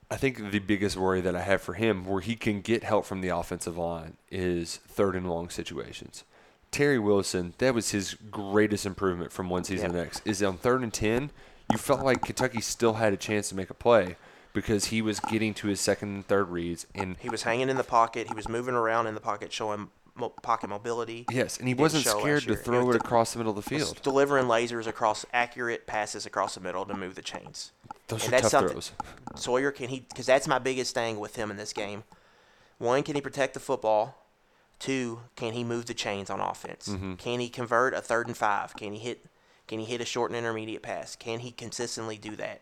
I think the biggest worry that I have for him, where he can get help from the offensive line, is third and long situations. Terry Wilson, that was his greatest improvement from one season to the next. Is on third and ten, you felt like Kentucky still had a chance to make a play because he was getting to his second and third reads, and he was hanging in the pocket he was moving around in the pocket showing mo- pocket mobility Yes, and he wasn't scared to throw it de- across the middle of the was field. delivering lasers across accurate passes across the middle to move the chains Those And are that's tough throws. Sawyer can he because that's my biggest thing with him in this game. One, can he protect the football? Two, can he move the chains on offense? Mhm. Can he convert a third and five? Can he hit? Can he hit a short and intermediate pass? Can he consistently do that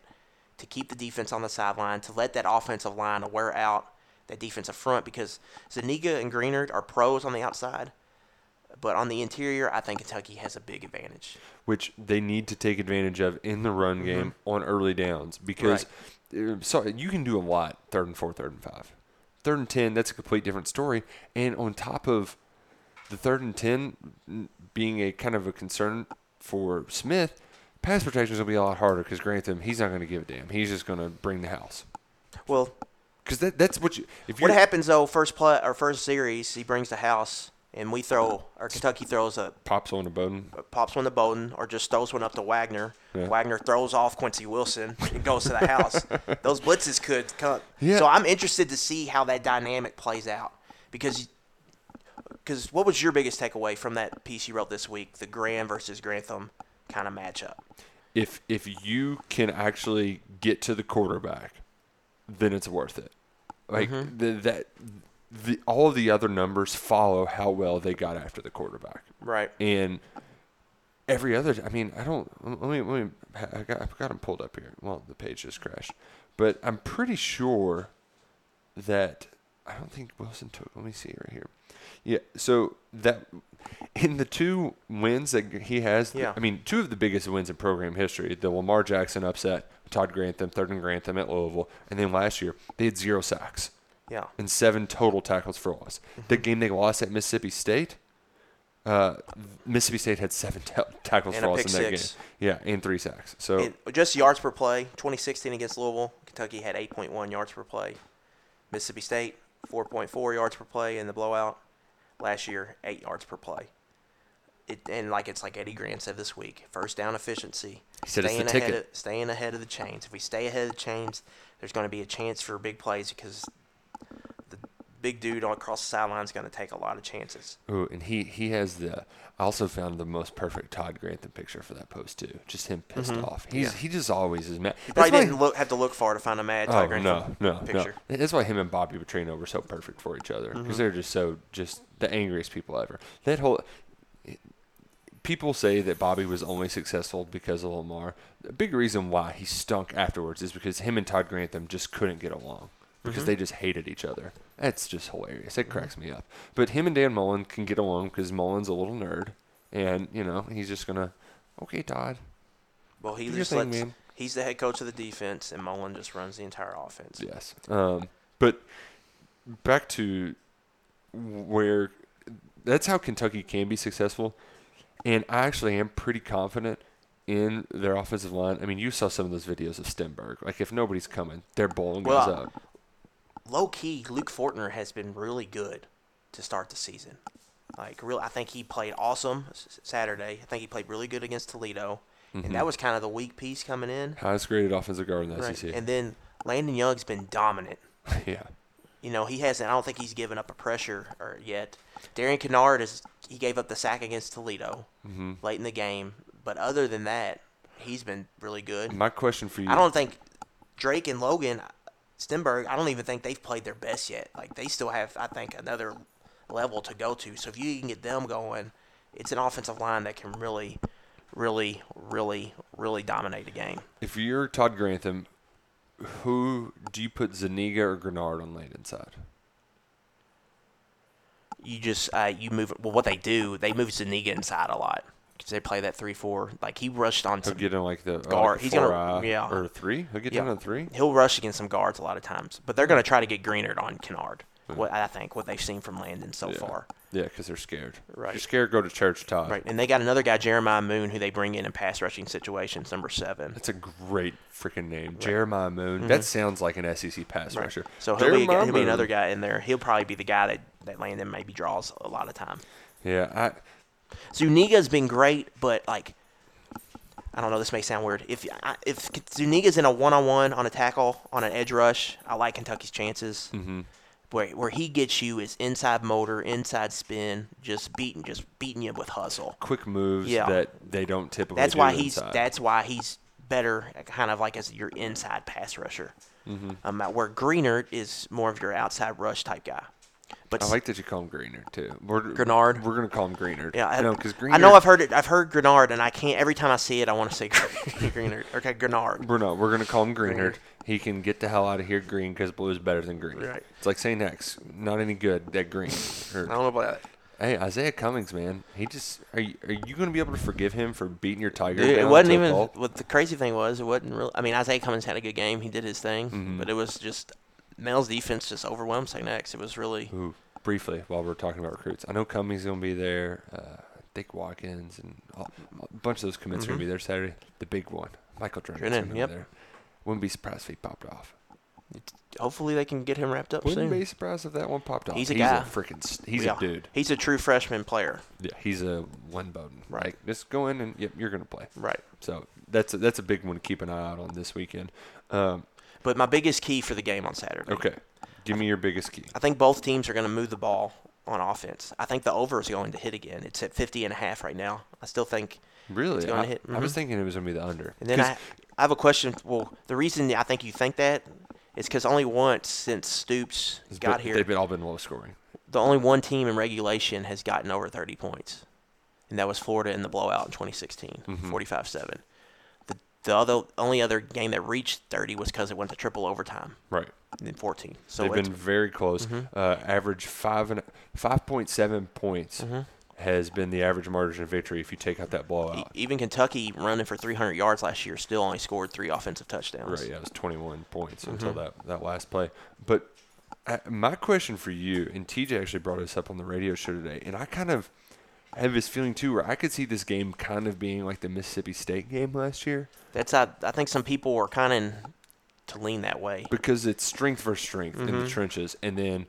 to keep the defense on the sideline to let that offensive line wear out that defensive front? Because Zuniga and Greenard are pros on the outside, but on the interior, I think Kentucky has a big advantage. which they need to take advantage of in the run game on early downs because uh, so you can do a lot third and four, third and five, third and ten. That's a complete different story. And on top of the third and ten being a kind of a concern for Smith, pass protection is gonna be a lot harder because Grantham he's not gonna give a damn. He's just gonna bring the house. Well, Because that, that's what you. If What happens though? First play or first series, he brings the house, and we throw or Kentucky throws a pops on a Bowden. pops one to Bowden or just throws one up to Wagner. Yeah. Wagner throws off Quincy Wilson and goes to the house. Those blitzes could come. Yeah. So I'm interested to see how that dynamic plays out because. Because what was your biggest takeaway from that piece you wrote this week, the Gran versus Grantham kind of matchup? if if you can actually get to the quarterback, then it's worth it. Like Mhm. the, that, the all of the other numbers follow how well they got after the quarterback. Right. And every other, I mean, I don't. Let me let me. I got I've got them pulled up here. Well, the page just crashed, but I'm pretty sure that I don't think Wilson took. Let me see right here. Yeah, so that in the two wins that he has, Yeah. I mean, two of the biggest wins in program history: the Lamar Jackson upset, Todd Grantham, third and Grantham at Louisville, and then last year they had zero sacks Yeah. and seven total tackles for loss. The Mm-hmm. game they lost at Mississippi State, uh, Mississippi State had seven ta- tackles And for loss in that six. game. Yeah, and three sacks. So And just yards per play, 2016 against Louisville, Kentucky had 8.1 yards per play. Mississippi State, 4.4 yards per play in the blowout. Last year, 8 yards per play. It, and like it's like Eddie Gran said this week, first down efficiency. He said it's the ahead ticket. Of, staying ahead of the chains. If we stay ahead of the chains, there's going to be a chance for big plays because big dude on across the sideline is going to take a lot of chances. Ooh, and he he has the. I also found the most perfect Todd Grantham picture for that post too. Just him pissed Mhm. off. He's Yeah. he just always is mad. You That's probably didn't look, have to look far to find a mad Oh Tiger no, no, picture. no. That's why him and Bobby Petrino were so perfect for each other because Mhm. they're just so just the angriest people ever. That whole people say that Bobby was only successful because of Lamar. The big reason why he stunk afterwards is because him and Todd Grantham just couldn't get along because Mhm. they just hated each other. That's just hilarious. It cracks me up. But him and Dan Mullen can get along because Mullen's a little nerd, and you know he's just gonna, okay, Todd. Well, he do your just thing, lets, man. he's the head coach of the defense, and Mullen just runs the entire offense. Yes. Um, but back to where that's how Kentucky can be successful. And I actually am pretty confident in their offensive line. I mean, you saw some of those videos of Stenberg. Like, if nobody's coming, their bowling goes Well, up. Low key, Luke Fortner has been really good to start the season. Like, real, I think he played awesome Saturday. I think he played really good against Toledo, Mhm. and that was kind of the weak piece coming in. Highest graded offensive guard in the Right. SEC. And then Landon Young's been dominant. yeah. You know, he hasn't. I don't think he's given up a pressure or yet. Darian Kennard is. He gave up the sack against Toledo Mhm. late in the game, but other than that, he's been really good. My question for you. I don't think Drake and Logan Stenberg. I don't even think they've played their best yet. Like they still have, I think, another level to go to. So if you can get them going, it's an offensive line that can really, really, really, really dominate a game. If you're Todd Grantham, who do you put Zuniga or Grenard on lane inside? you just uh, you move well what they do they move Zuniga inside a lot they play that three four like he rushed on He'll some get in like the uh, guard oh, like he's four gonna yeah or three. He'll get yeah. down on three. he'll rush against some guards a lot of times but they're gonna hmm. try to get Greenard on Kennard hmm. what I think what they've seen from Landon so Yeah. far Yeah, because they're scared. Right. You're scared. Go to church, Todd. right and they got another guy Jeremiah Moon who they bring in in pass rushing situations number seven That's a great freaking name, Jeremiah Moon. Mm-hmm. That sounds like an SEC pass Mm-hmm. Right. rusher. so he'll be, he'll be another guy in there he'll probably be the guy that that Landon maybe draws a lot of time Yeah, I Zuniga's been great, but like, I don't know. This may sound weird. If I- if Zuniga's in a one-on-one on a tackle on an edge rush, I like Kentucky's chances. Mhm. Where where he gets you is inside motor, inside spin, just beating just beating you with hustle. quick moves Yeah. that they don't typically. That's do why he's that's why he's better, kind of like as your inside pass rusher. Mhm. Um, where Greener is more of your outside rush type guy. But I like that you call him Greener too. We're, Grenard. We're gonna call him Greener. Yeah, I, no, because Greenard I know I've heard it. I've heard Grenard, and I can't. Every time I see it, I want to say Greenard. Okay, Grenard. We're not. We're gonna call him Greener. Greenard. He can get the hell out of here, green, because blue is better than green. Right. It's like saying X, not any good at green. Or- I don't know about that. Hey, Isaiah Cummings, man. He just are you, are you gonna be able to forgive him for beating your tiger? Dude, it wasn't even. What the crazy thing was, it wasn't real. I mean, Isaiah Cummings had a good game. He did his thing, Mhm. but it was just Mel's defense just overwhelmed St. X. It was really. Ooh, briefly, while we're talking about recruits, I know Cummings gonna be there. Uh, Dick Watkins and a a bunch of those commits are gonna Mhm. be there Saturday. The big one, Michael Drennen, Drennen, gonna yep. be there. Wouldn't be surprised if he popped off. Hopefully, they can get him wrapped up soon. Wouldn't soon. be surprised if that one popped off. He's a guy. freaking. He's Yeah. a dude. He's a true freshman player. Yeah, he's a one Bowden. Right. Like, just go in and yep, you're gonna play. Right. So that's a, that's a big one to keep an eye out on this weekend. Um, But my biggest key for the game on Saturday. okay, give me your biggest key. I think both teams are going to move the ball on offense. I think the over is going to hit again. It's at 50 and a half right now. I still think Really, it's going I, to hit. I was Mhm. thinking it was gonna be the under. And then I, I have a question. Well, the reason I think you think that is because only once since Stoops got been- here, they've been all been low scoring. the only one team in regulation has gotten over 30 points, and that was Florida in the blowout in 2016, Mhm. 45-7. The the other only other game that reached 30 was because it went to triple overtime. Right. In 14. So They've been very close. Mhm. Uh, average five and five point seven points Mhm. has been the average margin of victory if you take out that blowout. even Kentucky running for 300 yards last year still only scored three offensive touchdowns. Right, yeah, it was 21 points Mhm. until that, that last play. But uh, my question for you, and TJ actually brought this up on the radio show today, and I kind of have this feeling too where I could see this game kind of being like the Mississippi State game last year That's I, I think some people were kind of to lean that way. because it's strength versus strength in the Mhm. trenches. And then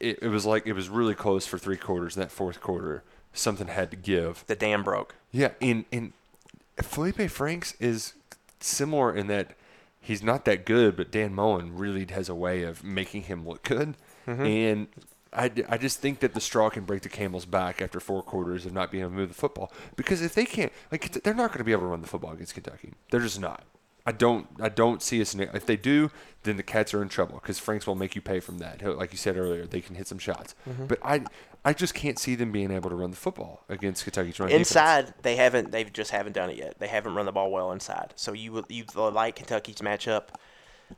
it, it was like it was really close for three quarters. That fourth quarter, something had to give. The dam broke. Yeah, and and Feleipe Franks is similar in that he's not that good, but Dan Mullen really has a way of making him look good. Mhm. And I, I just think that the straw can break the camel's back after four quarters of not being able to move the football. Because if they can't, like, they're not going to be able to run the football against Kentucky. They're just not. I don't, I don't see a scenario. If they do, then the Cats are in trouble because Franks will make you pay from that. He'll, like you said earlier, they can hit some shots. Mhm. But I, I just can't see them being able to run the football against Kentucky's run defense. Inside, they haven't. They just haven't done it yet. They haven't run the ball well inside. So you would- you like Kentucky's matchup.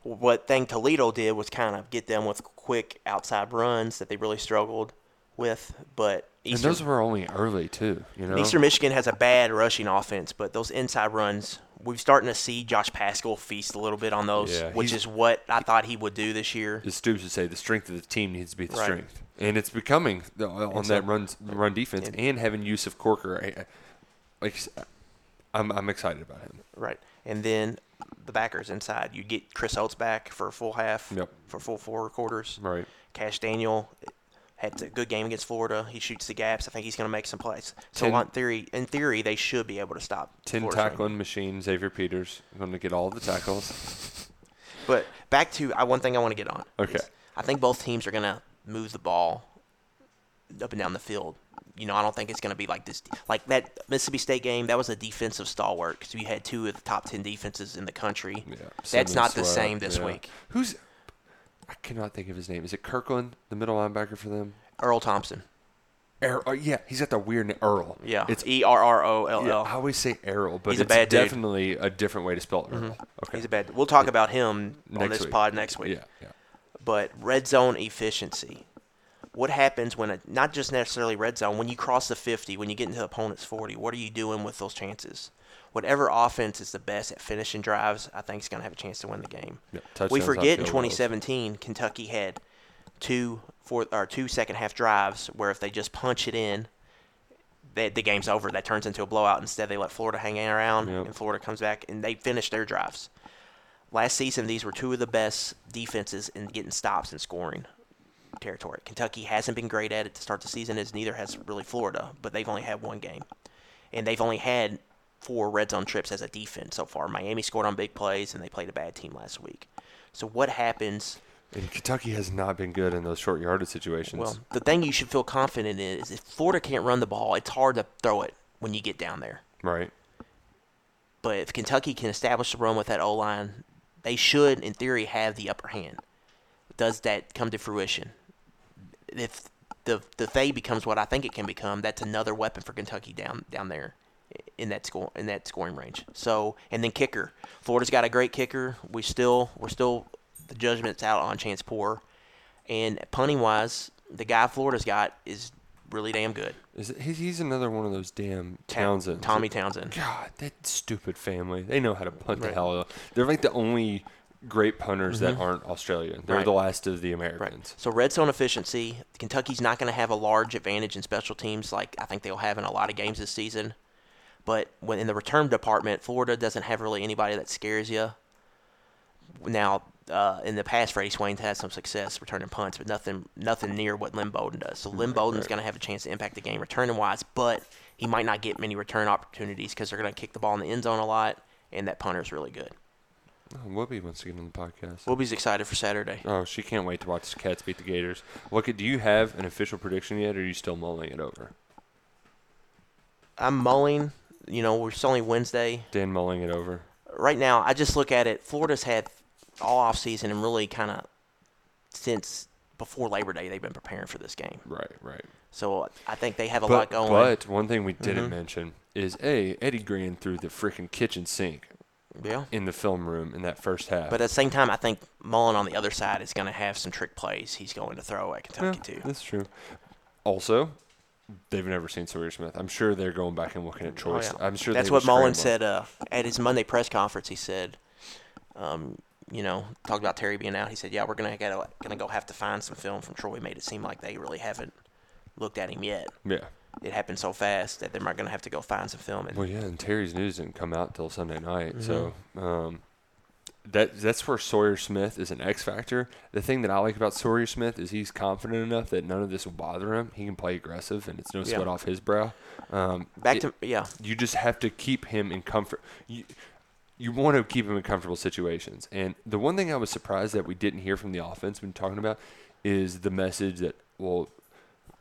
What thing Toledo did was kind of get them with quick outside runs that they really struggled with. But And those were only early too. You know, Eastern Michigan has a bad rushing offense, but those inside runs, we're starting to see Josh Paschal feast a little bit on those, Yeah, which is what I thought he would do this year. as Stoops would say, the strength of the team needs to be the Right. strength, and it's becoming the, uh, on And so- that run run defense and- and having use of Corker. I- I- Like, uh, I'm I'm excited about him. Right. And then the backers inside. You get Chris Oats back for a full half, Yep. for full four quarters. Right. Kash Daniel had a good game against Florida. He shoots the gaps. I think he's going to make some plays. So Ten- on theory, in theory, they should be able to stop. Ten Florida's run. tackling machine, Xavier Peters going to get all the tackles. But back to uh, one thing I want to get on. Okay. I think both teams are going to move the ball up and down the field. You know, I don't think it's going to be like this. Like that Mississippi State game, that was a defensive stalwart because we had two of the top ten defenses in the country. Yeah, That's not the same this yeah. week. Who's? I cannot think of his name. Is it Kirkland, the middle linebacker for them? Earl Thompson. Earl, oh, yeah, he's got the weird name, Earl. Yeah, it's E R R O L Yeah, L. I always say Errol, but He's a it's dude. definitely a different way to spell Earl. Mhm. Okay. He's a bad. We'll talk about him on Next this week. pod next week. Yeah, yeah. But red zone efficiency. What happens when a, not just necessarily red zone when you cross the 50, when you get into opponent's 40? What are you doing with those chances? Whatever offense is the best at finishing drives, I think is going to have a chance to win the game. Yep, we forget in off field goals. 2017, Kentucky had two four or two second half drives where if they just punch it in, they, the game's over. That turns into a blowout. Instead, they let Florida hang around, Yep. and Florida comes back and they finish their drives. Last season, these were two of the best defenses in getting stops and scoring territory. Kentucky hasn't been great at it to start the season, as neither has really Florida, but they've only had one game. And they've only had four red zone trips as a defense so far. Miami scored on big plays, and they played a bad team last week. So what happens? And Kentucky has not been good in those short yardage situations. Well, the thing you should feel confident in is if Florida can't run the ball, it's hard to throw it when you get down there. right. But if Kentucky can establish the run with that O line, they should, in theory, have the upper hand. Does that come to fruition? If the the they becomes what I think it can become, that's another weapon for Kentucky down down there in that score in that scoring range. So and then kicker, Florida's got a great kicker. We still we're still the judgment's out on Chance Poore, and punting wise, the guy Florida's got is really damn good. Is it, he's, he's another one of those damn Townsend. Tommy Townsend. God, that stupid family. They know how to punt Right. the hell out. They're like the only great punters that Mhm. aren't Australian. They're Right. the last of the Americans. So red zone efficiency, Kentucky's not going to have a large advantage in special teams like I think they'll have in a lot of games this season. But when in the return department, Florida doesn't have really anybody that scares you. Now, uh, in the past, Freddie Swain's had some success returning punts, but nothing nothing near what Lynn Bowden does. So Lynn Right, Bowden's right. going to have a chance to impact the game returning wise, but he might not get many return opportunities because they're going to kick the ball in the end zone a lot, and that punter's really good. Oh, Whoopi wants to get on the podcast. Whoopi's excited for Saturday. Oh, she can't wait to watch the Cats beat the Gators. Look, do you have an official prediction yet, or are you still mulling it over? I'm mulling. You know, we're only Wednesday. Dan mulling it over. right now, I just look at it. Florida's had all off season and really kind of since before Labor Day they've been preparing for this game. Right, right. So I think they have a but, lot going. But one thing we didn't Mhm. mention is a Eddie Gran threw the freaking kitchen sink. Yeah. In the film room in that first half. But at the same time, I think Mullen on the other side is going to have some trick plays he's going to throw at Kentucky Yeah, too. That's true. Also, they've never seen Sawyer Smith. I'm sure they're going back and looking at Oh, yeah. I'm sure that's what Mullen said uh, at his Monday press conference. He said, um, you know, talked about Terry being out. He said, "Yeah, we're gonna gotta, gonna go have to find some film from Troy." Made it seem like they really haven't looked at him yet. Yeah. It happened so fast that they're not going to have to go find some film. And Well, yeah, and Terry's news didn't come out till Sunday night, Mm-hmm. so um, that that's where Sawyer Smith is an X factor. The thing that I like about Sawyer Smith is he's confident enough that none of this will bother him. He can play aggressive, and it's no Yeah. sweat off his brow. Um, Back it- to- yeah. You just have to keep him in comfort. You, you want to keep him in comfortable situations. And the one thing I was surprised that we didn't hear from the offense when talking about is the message that well,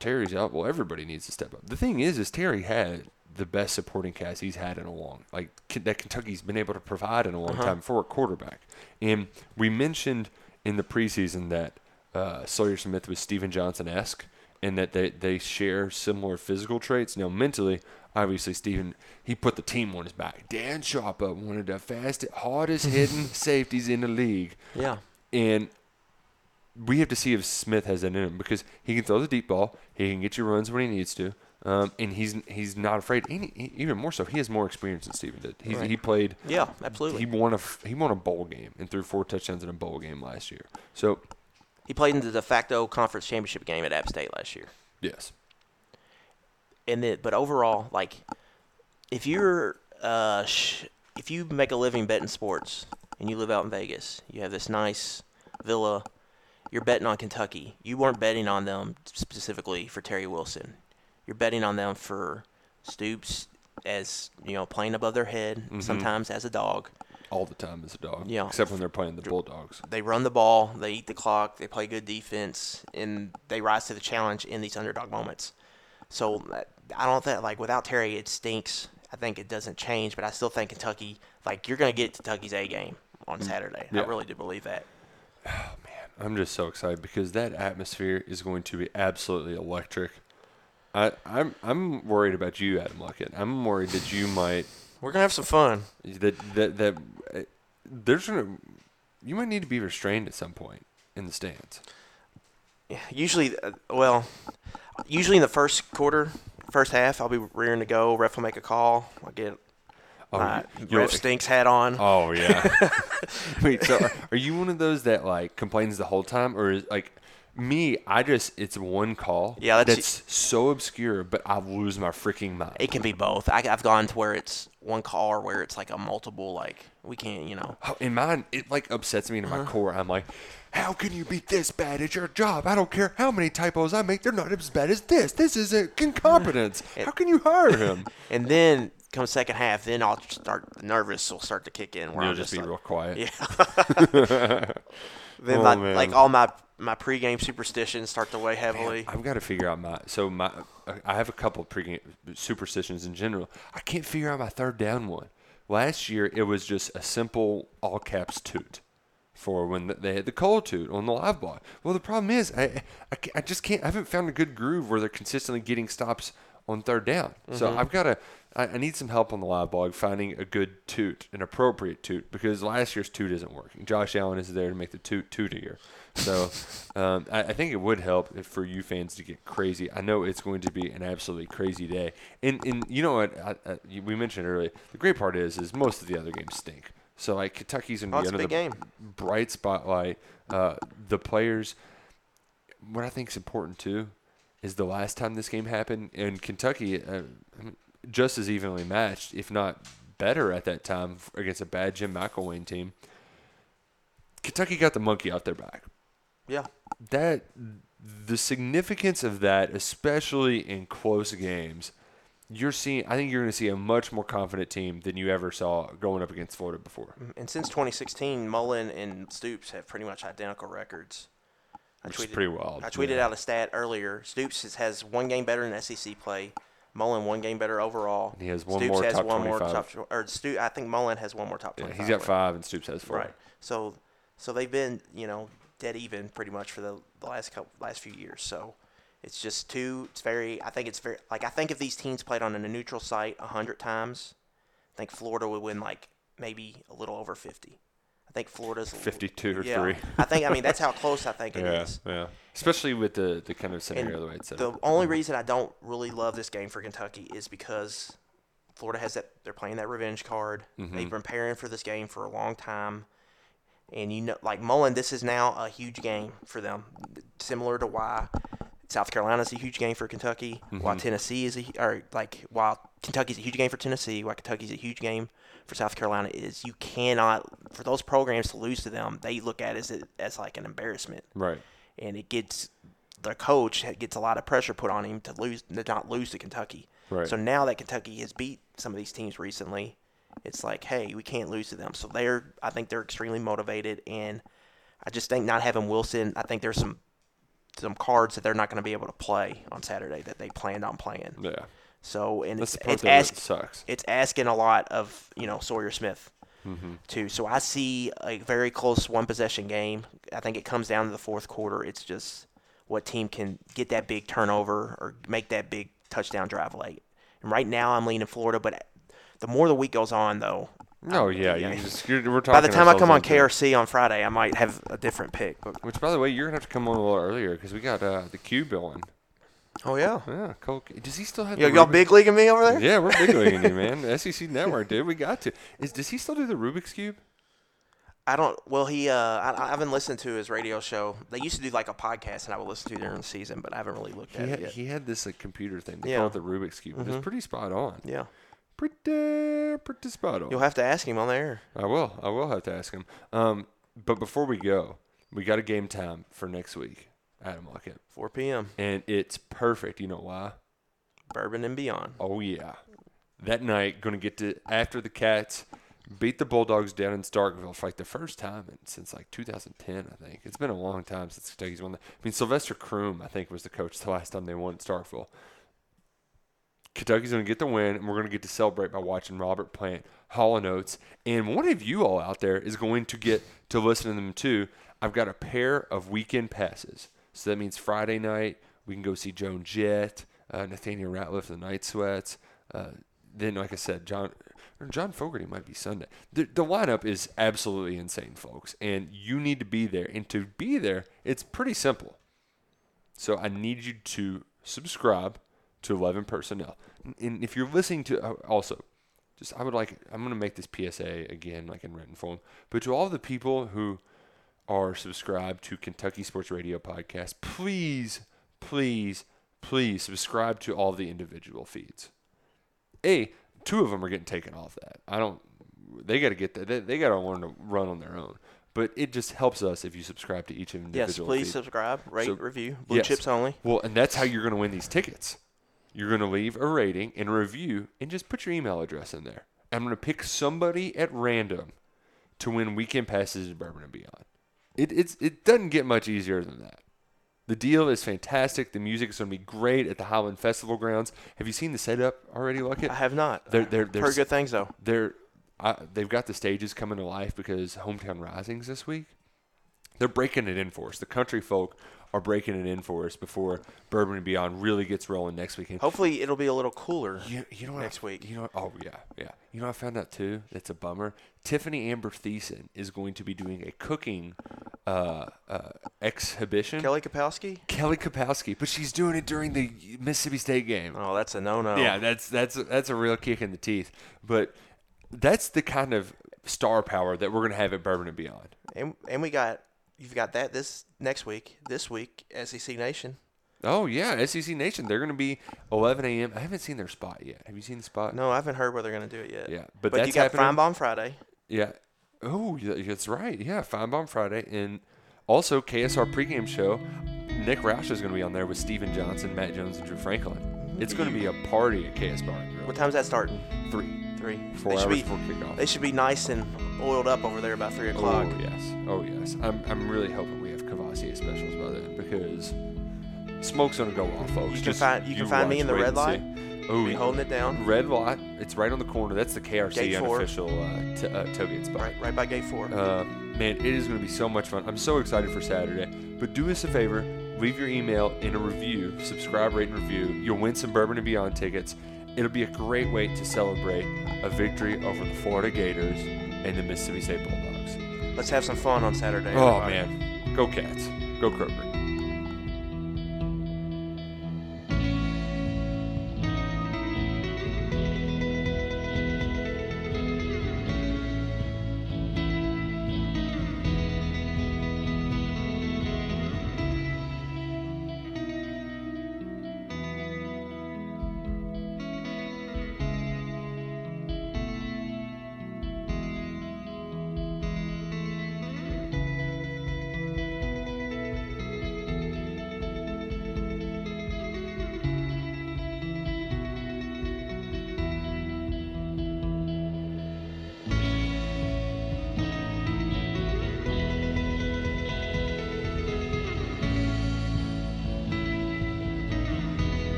Terry's out. Well, everybody needs to step up. The thing is, is Terry had the best supporting cast he's had in a long, like that Kentucky's been able to provide in a long Uh-huh. time for a quarterback. And we mentioned in the preseason that uh, Sawyer Smith was Stephen Johnson esque, and that they they share similar physical traits. Now, mentally, obviously, Stephen he put the team on his back. Dan Sharp up one of the fastest, hardest hitting safeties in the league. Yeah. And we have to see if Smith has that in him because he can throw the deep ball. He can get you runs when he needs to. Um, and he's he's not afraid. He- even more so, he has more experience than Stephen did. He, Right. he played. Yeah, absolutely. He won a he won a bowl game and threw four touchdowns in a bowl game last year. So He played in the de facto conference championship game at App State last year. yes, and then but overall like if you're uh sh- if you make a living betting sports and you live out in Vegas you have this nice villa you're betting on Kentucky you weren't betting on them specifically for Terry Wilson you're betting on them for Stoops as you know playing above their head Mhm. sometimes as a dog all the time as a dog. Yeah. except when they're playing the Bulldogs. they run the ball, they eat the clock, they play good defense, and they rise to the challenge in these underdog moments. So I don't think like without Terry it stinks. I think it doesn't change, but I still think Kentucky like you're gonna get Kentucky's A game on Saturday. Yeah. I really do believe that. I'm just so excited because that atmosphere is going to be absolutely electric. I, I'm I'm worried about you, Adam Luckett. I'm worried that you might We're gonna have some fun. that that that uh, there's gonna you might need to be restrained at some point in the stands. Usually, uh, well, usually in the first quarter, first half, I'll be rearing to go. Ref will make a call. I'll get Oh, my you- you're- ref stinks hat on. Oh yeah. Wait, so are, are you one of those that like complains the whole time, or is like me? I just it's one call. Yeah, that's- that's so obscure, but I lose my freaking mind. It can be both. I, I've gone to where it's one call or where it's like a multiple. Like we can't, you know. Oh, in mine, it like upsets me to Uh-huh. my core. I'm like, how can you be this bad at your job? I don't care how many typos I make; they're not as bad as this. This is a incompetence. how can you hire him? And then come second half, then I'll start nervous will start to kick in. Where You'll I'm just just, be like, real quiet. Yeah. then Oh, my, man. like all my my pregame superstitions start to weigh heavily. I've got to figure out my so my I have a couple of pregame superstitions in general. I can't figure out my third down one. Last year it was just a simple all caps toot for when they had the cold toot on the live block. Well, the problem is I I, I just can't. I haven't found a good groove where they're consistently getting stops on third down. So Mhm. I've got to. I, I need some help on the live blog finding a good toot, an appropriate toot, because last year's toot isn't working. Josh Allen is there to make the toot tootier. So um, I, I think it would help if for you fans to get crazy. I know it's going to be an absolutely crazy day. And and you know what? I, I, we mentioned earlier. The great part is is most of the other games stink. So like Kentucky's going to Oh, be under the game. bright spotlight. Uh, the players. What I think is important too is the last time this game happened in Kentucky, uh, just as evenly matched, if not better at that time against a bad Jim McElwain team. Kentucky got the monkey off their back. Yeah. That the significance of that, especially in close games, you're seeing. I think you're going to see a much more confident team than you ever saw going up against Florida before. Mm, and since 2016, Mullen and Stoops have pretty much identical records. I Which is pretty wild, I tweeted yeah. out a stat earlier. Stoops has, has one game better in SEC play. Mullen one game better overall. He has one Stoops more has top one more 25. top. Or Stu, I think Mullen has one more top Yeah, 25. he's got five and Stoops has four. Right. So, so they've been you know dead even pretty much for the, the last couple last few years. So, it's just two. It's very. I think it's very like I think if these teams played on a neutral site a hundred times, I think Florida would win like maybe a little over fifty. I think Florida's 52 or yeah. three. I think. I mean, that's how close I think it is. yeah, yeah. Especially with the, the kind of scenario the way it's set the only reason I don't really love this game for Kentucky is because Florida has that they're playing that revenge card. Mhm. They've been preparing for this game for a long time. And you know like Mullen, this is now a huge game for them. Similar to why South Carolina's a huge game for Kentucky, why Mhm. Tennessee is a or like while Kentucky's a huge game for Tennessee, why Kentucky's a huge game for South Carolina is you cannot for those programs to lose to them, they look at it as, as like an embarrassment Right. and it gets the coach gets a lot of pressure put on him to lose to not lose to Kentucky. Right. So now that Kentucky has beat some of these teams recently, it's like, hey, we can't lose to them. So they're, I think they're extremely motivated, and I just think not having Wilson, I think there's some some cards that they're not going to be able to play on Saturday that they planned on playing. Yeah. So and That's it's it's that ask, sucks. it's asking a lot of you know Sawyer Smith Mhm. too. So I see a very close one possession game. I think it comes down to the fourth quarter. It's just what team can get that big turnover or make that big touchdown drive late. And right now I'm leaning Florida, but the more the week goes on, though. No, I'm- yeah, you just- you're- we're by the time I come on. KRC on Friday, I might have a different pick. But Which, by the way, you're gonna have to come on a little earlier because we got uh, the Q going. Oh yeah. Yeah, Cole. Does he still have? The y'all Rubik- big leaguing me over there? Yeah, we're big leaguing you, man. SEC Network, dude. We got to. Is does he still do the Rubik's cube? I don't. Well, he. Uh, I, I haven't listened to his radio show. They used to do like a podcast, and I would listen to it during the season, but I haven't really looked He at had, it yet. he had this like computer thing. They Yeah. call it the Rubik's cube. It Mhm. was pretty spot on. Yeah. Pretty, pretty spot on. You'll have to ask him on the air. I will. I will have to ask him. Um, but before we go, we got a game time for next week. Adam Luckett. 4 p.m. And it's perfect. You know why? Bourbon and beyond. Oh yeah. That night, going to get to after the Cats beat the Bulldogs down in Starkville for like the first time in, since like 2010, I think. It's been a long time since Kentucky's won. The, I mean, Sylvester Croom, I think, was the coach the last time they won at Starkville. Kentucky's going to get the win, and we're going to get to celebrate by watching Robert Plant, Hall and Oates, and one of you all out there is going to get to listen to them too. I've got a pair of weekend passes, so that means Friday night we can go see Joan Jett, uh, Nathaniel Rateliff, the Night Sweats. Uh, then, like I said, John John Fogerty might be Sunday. The, the lineup is absolutely insane, folks, and you need to be there. And to be there, it's pretty simple. So I need you to subscribe to 11 Personnel. And if you're listening to, uh, also, just I would like, I'm going to make this PSA again, like in written form, but to all the people who are subscribed to Kentucky Sports Radio podcast, please, please, please subscribe to all the individual feeds. A, two of them are getting taken off that. I don't, they got to get that. They, they got to learn to run on their own. But it just helps us if you subscribe to each individual. Yes, please feed. subscribe, rate, So- review. Blue yes. chips only. Well, and that's how you're going to win these tickets. You're going to leave a rating and a review and just put your email address in there. I'm going to pick somebody at random to win weekend passes to Bourbon and Beyond. It, it's, it doesn't get much easier than that. The deal is fantastic. The music is going to be great at the Highland Festival grounds. Have you seen the setup already, Luckett? I have not. They're, they're, they're Heard good things though. They're I, they've got the stages coming to life because Hometown Rising's this week. They're breaking it in for us. The country folk are breaking it in for us before Bourbon and Beyond really gets rolling next weekend. Hopefully, it'll be a little cooler You, you know what next I, week. You know, what- oh yeah, yeah. You know, I found out too. That's a bummer. Tiffani Amber Thiessen is going to be doing a cooking uh, uh, exhibition. Kelly Kapowski. Kelly Kapowski, but she's doing it during the Mississippi State game. Oh, that's a no-no. Yeah, that's that's that's a real kick in the teeth. But that's the kind of star power that we're gonna have at Bourbon and Beyond. And and we got you've got that this next week. This week, SEC Nation. Oh yeah, SEC Nation. They're gonna be 11 a.m. I haven't seen their spot yet. Have you seen the spot? No, I haven't heard where they're gonna do it yet. Yeah, but but you that's got happening. Feinbaum Friday. Yeah. Oh, that's right. Yeah, Feinbaum Friday, and also KSR pregame show. Nick Roush is going to be on there with Stephen Johnson, Matt Jones, and Drew Franklin. It's going to be a party at KS Bar and Grill. What time's that starting? Three. Three. Four they should hours be, before kickoff. They should be nice and oiled up over there about three o'clock. Oh yes, oh yes. I'm, I'm really hoping we have Kavosiey specials by then because smoke's gonna go off, folks. You can Just find you can find me in the red light. Oh, Be holding it down. Red light. It's right on the corner. That's the KRC Gate unofficial uh, t- uh, tailgate spot. Right, right by gate four. Uh, man, it is going to be so much fun. I'm so excited for Saturday. But do us a favor, leave your email in a review, subscribe, rate, and review. You'll win some Bourbon and Beyond tickets. It'll be a great way to celebrate a victory over the Florida Gators and the Mississippi State Bulldogs. Let's have some fun on Saturday. Oh everybody. man, go Cats, go Kroger.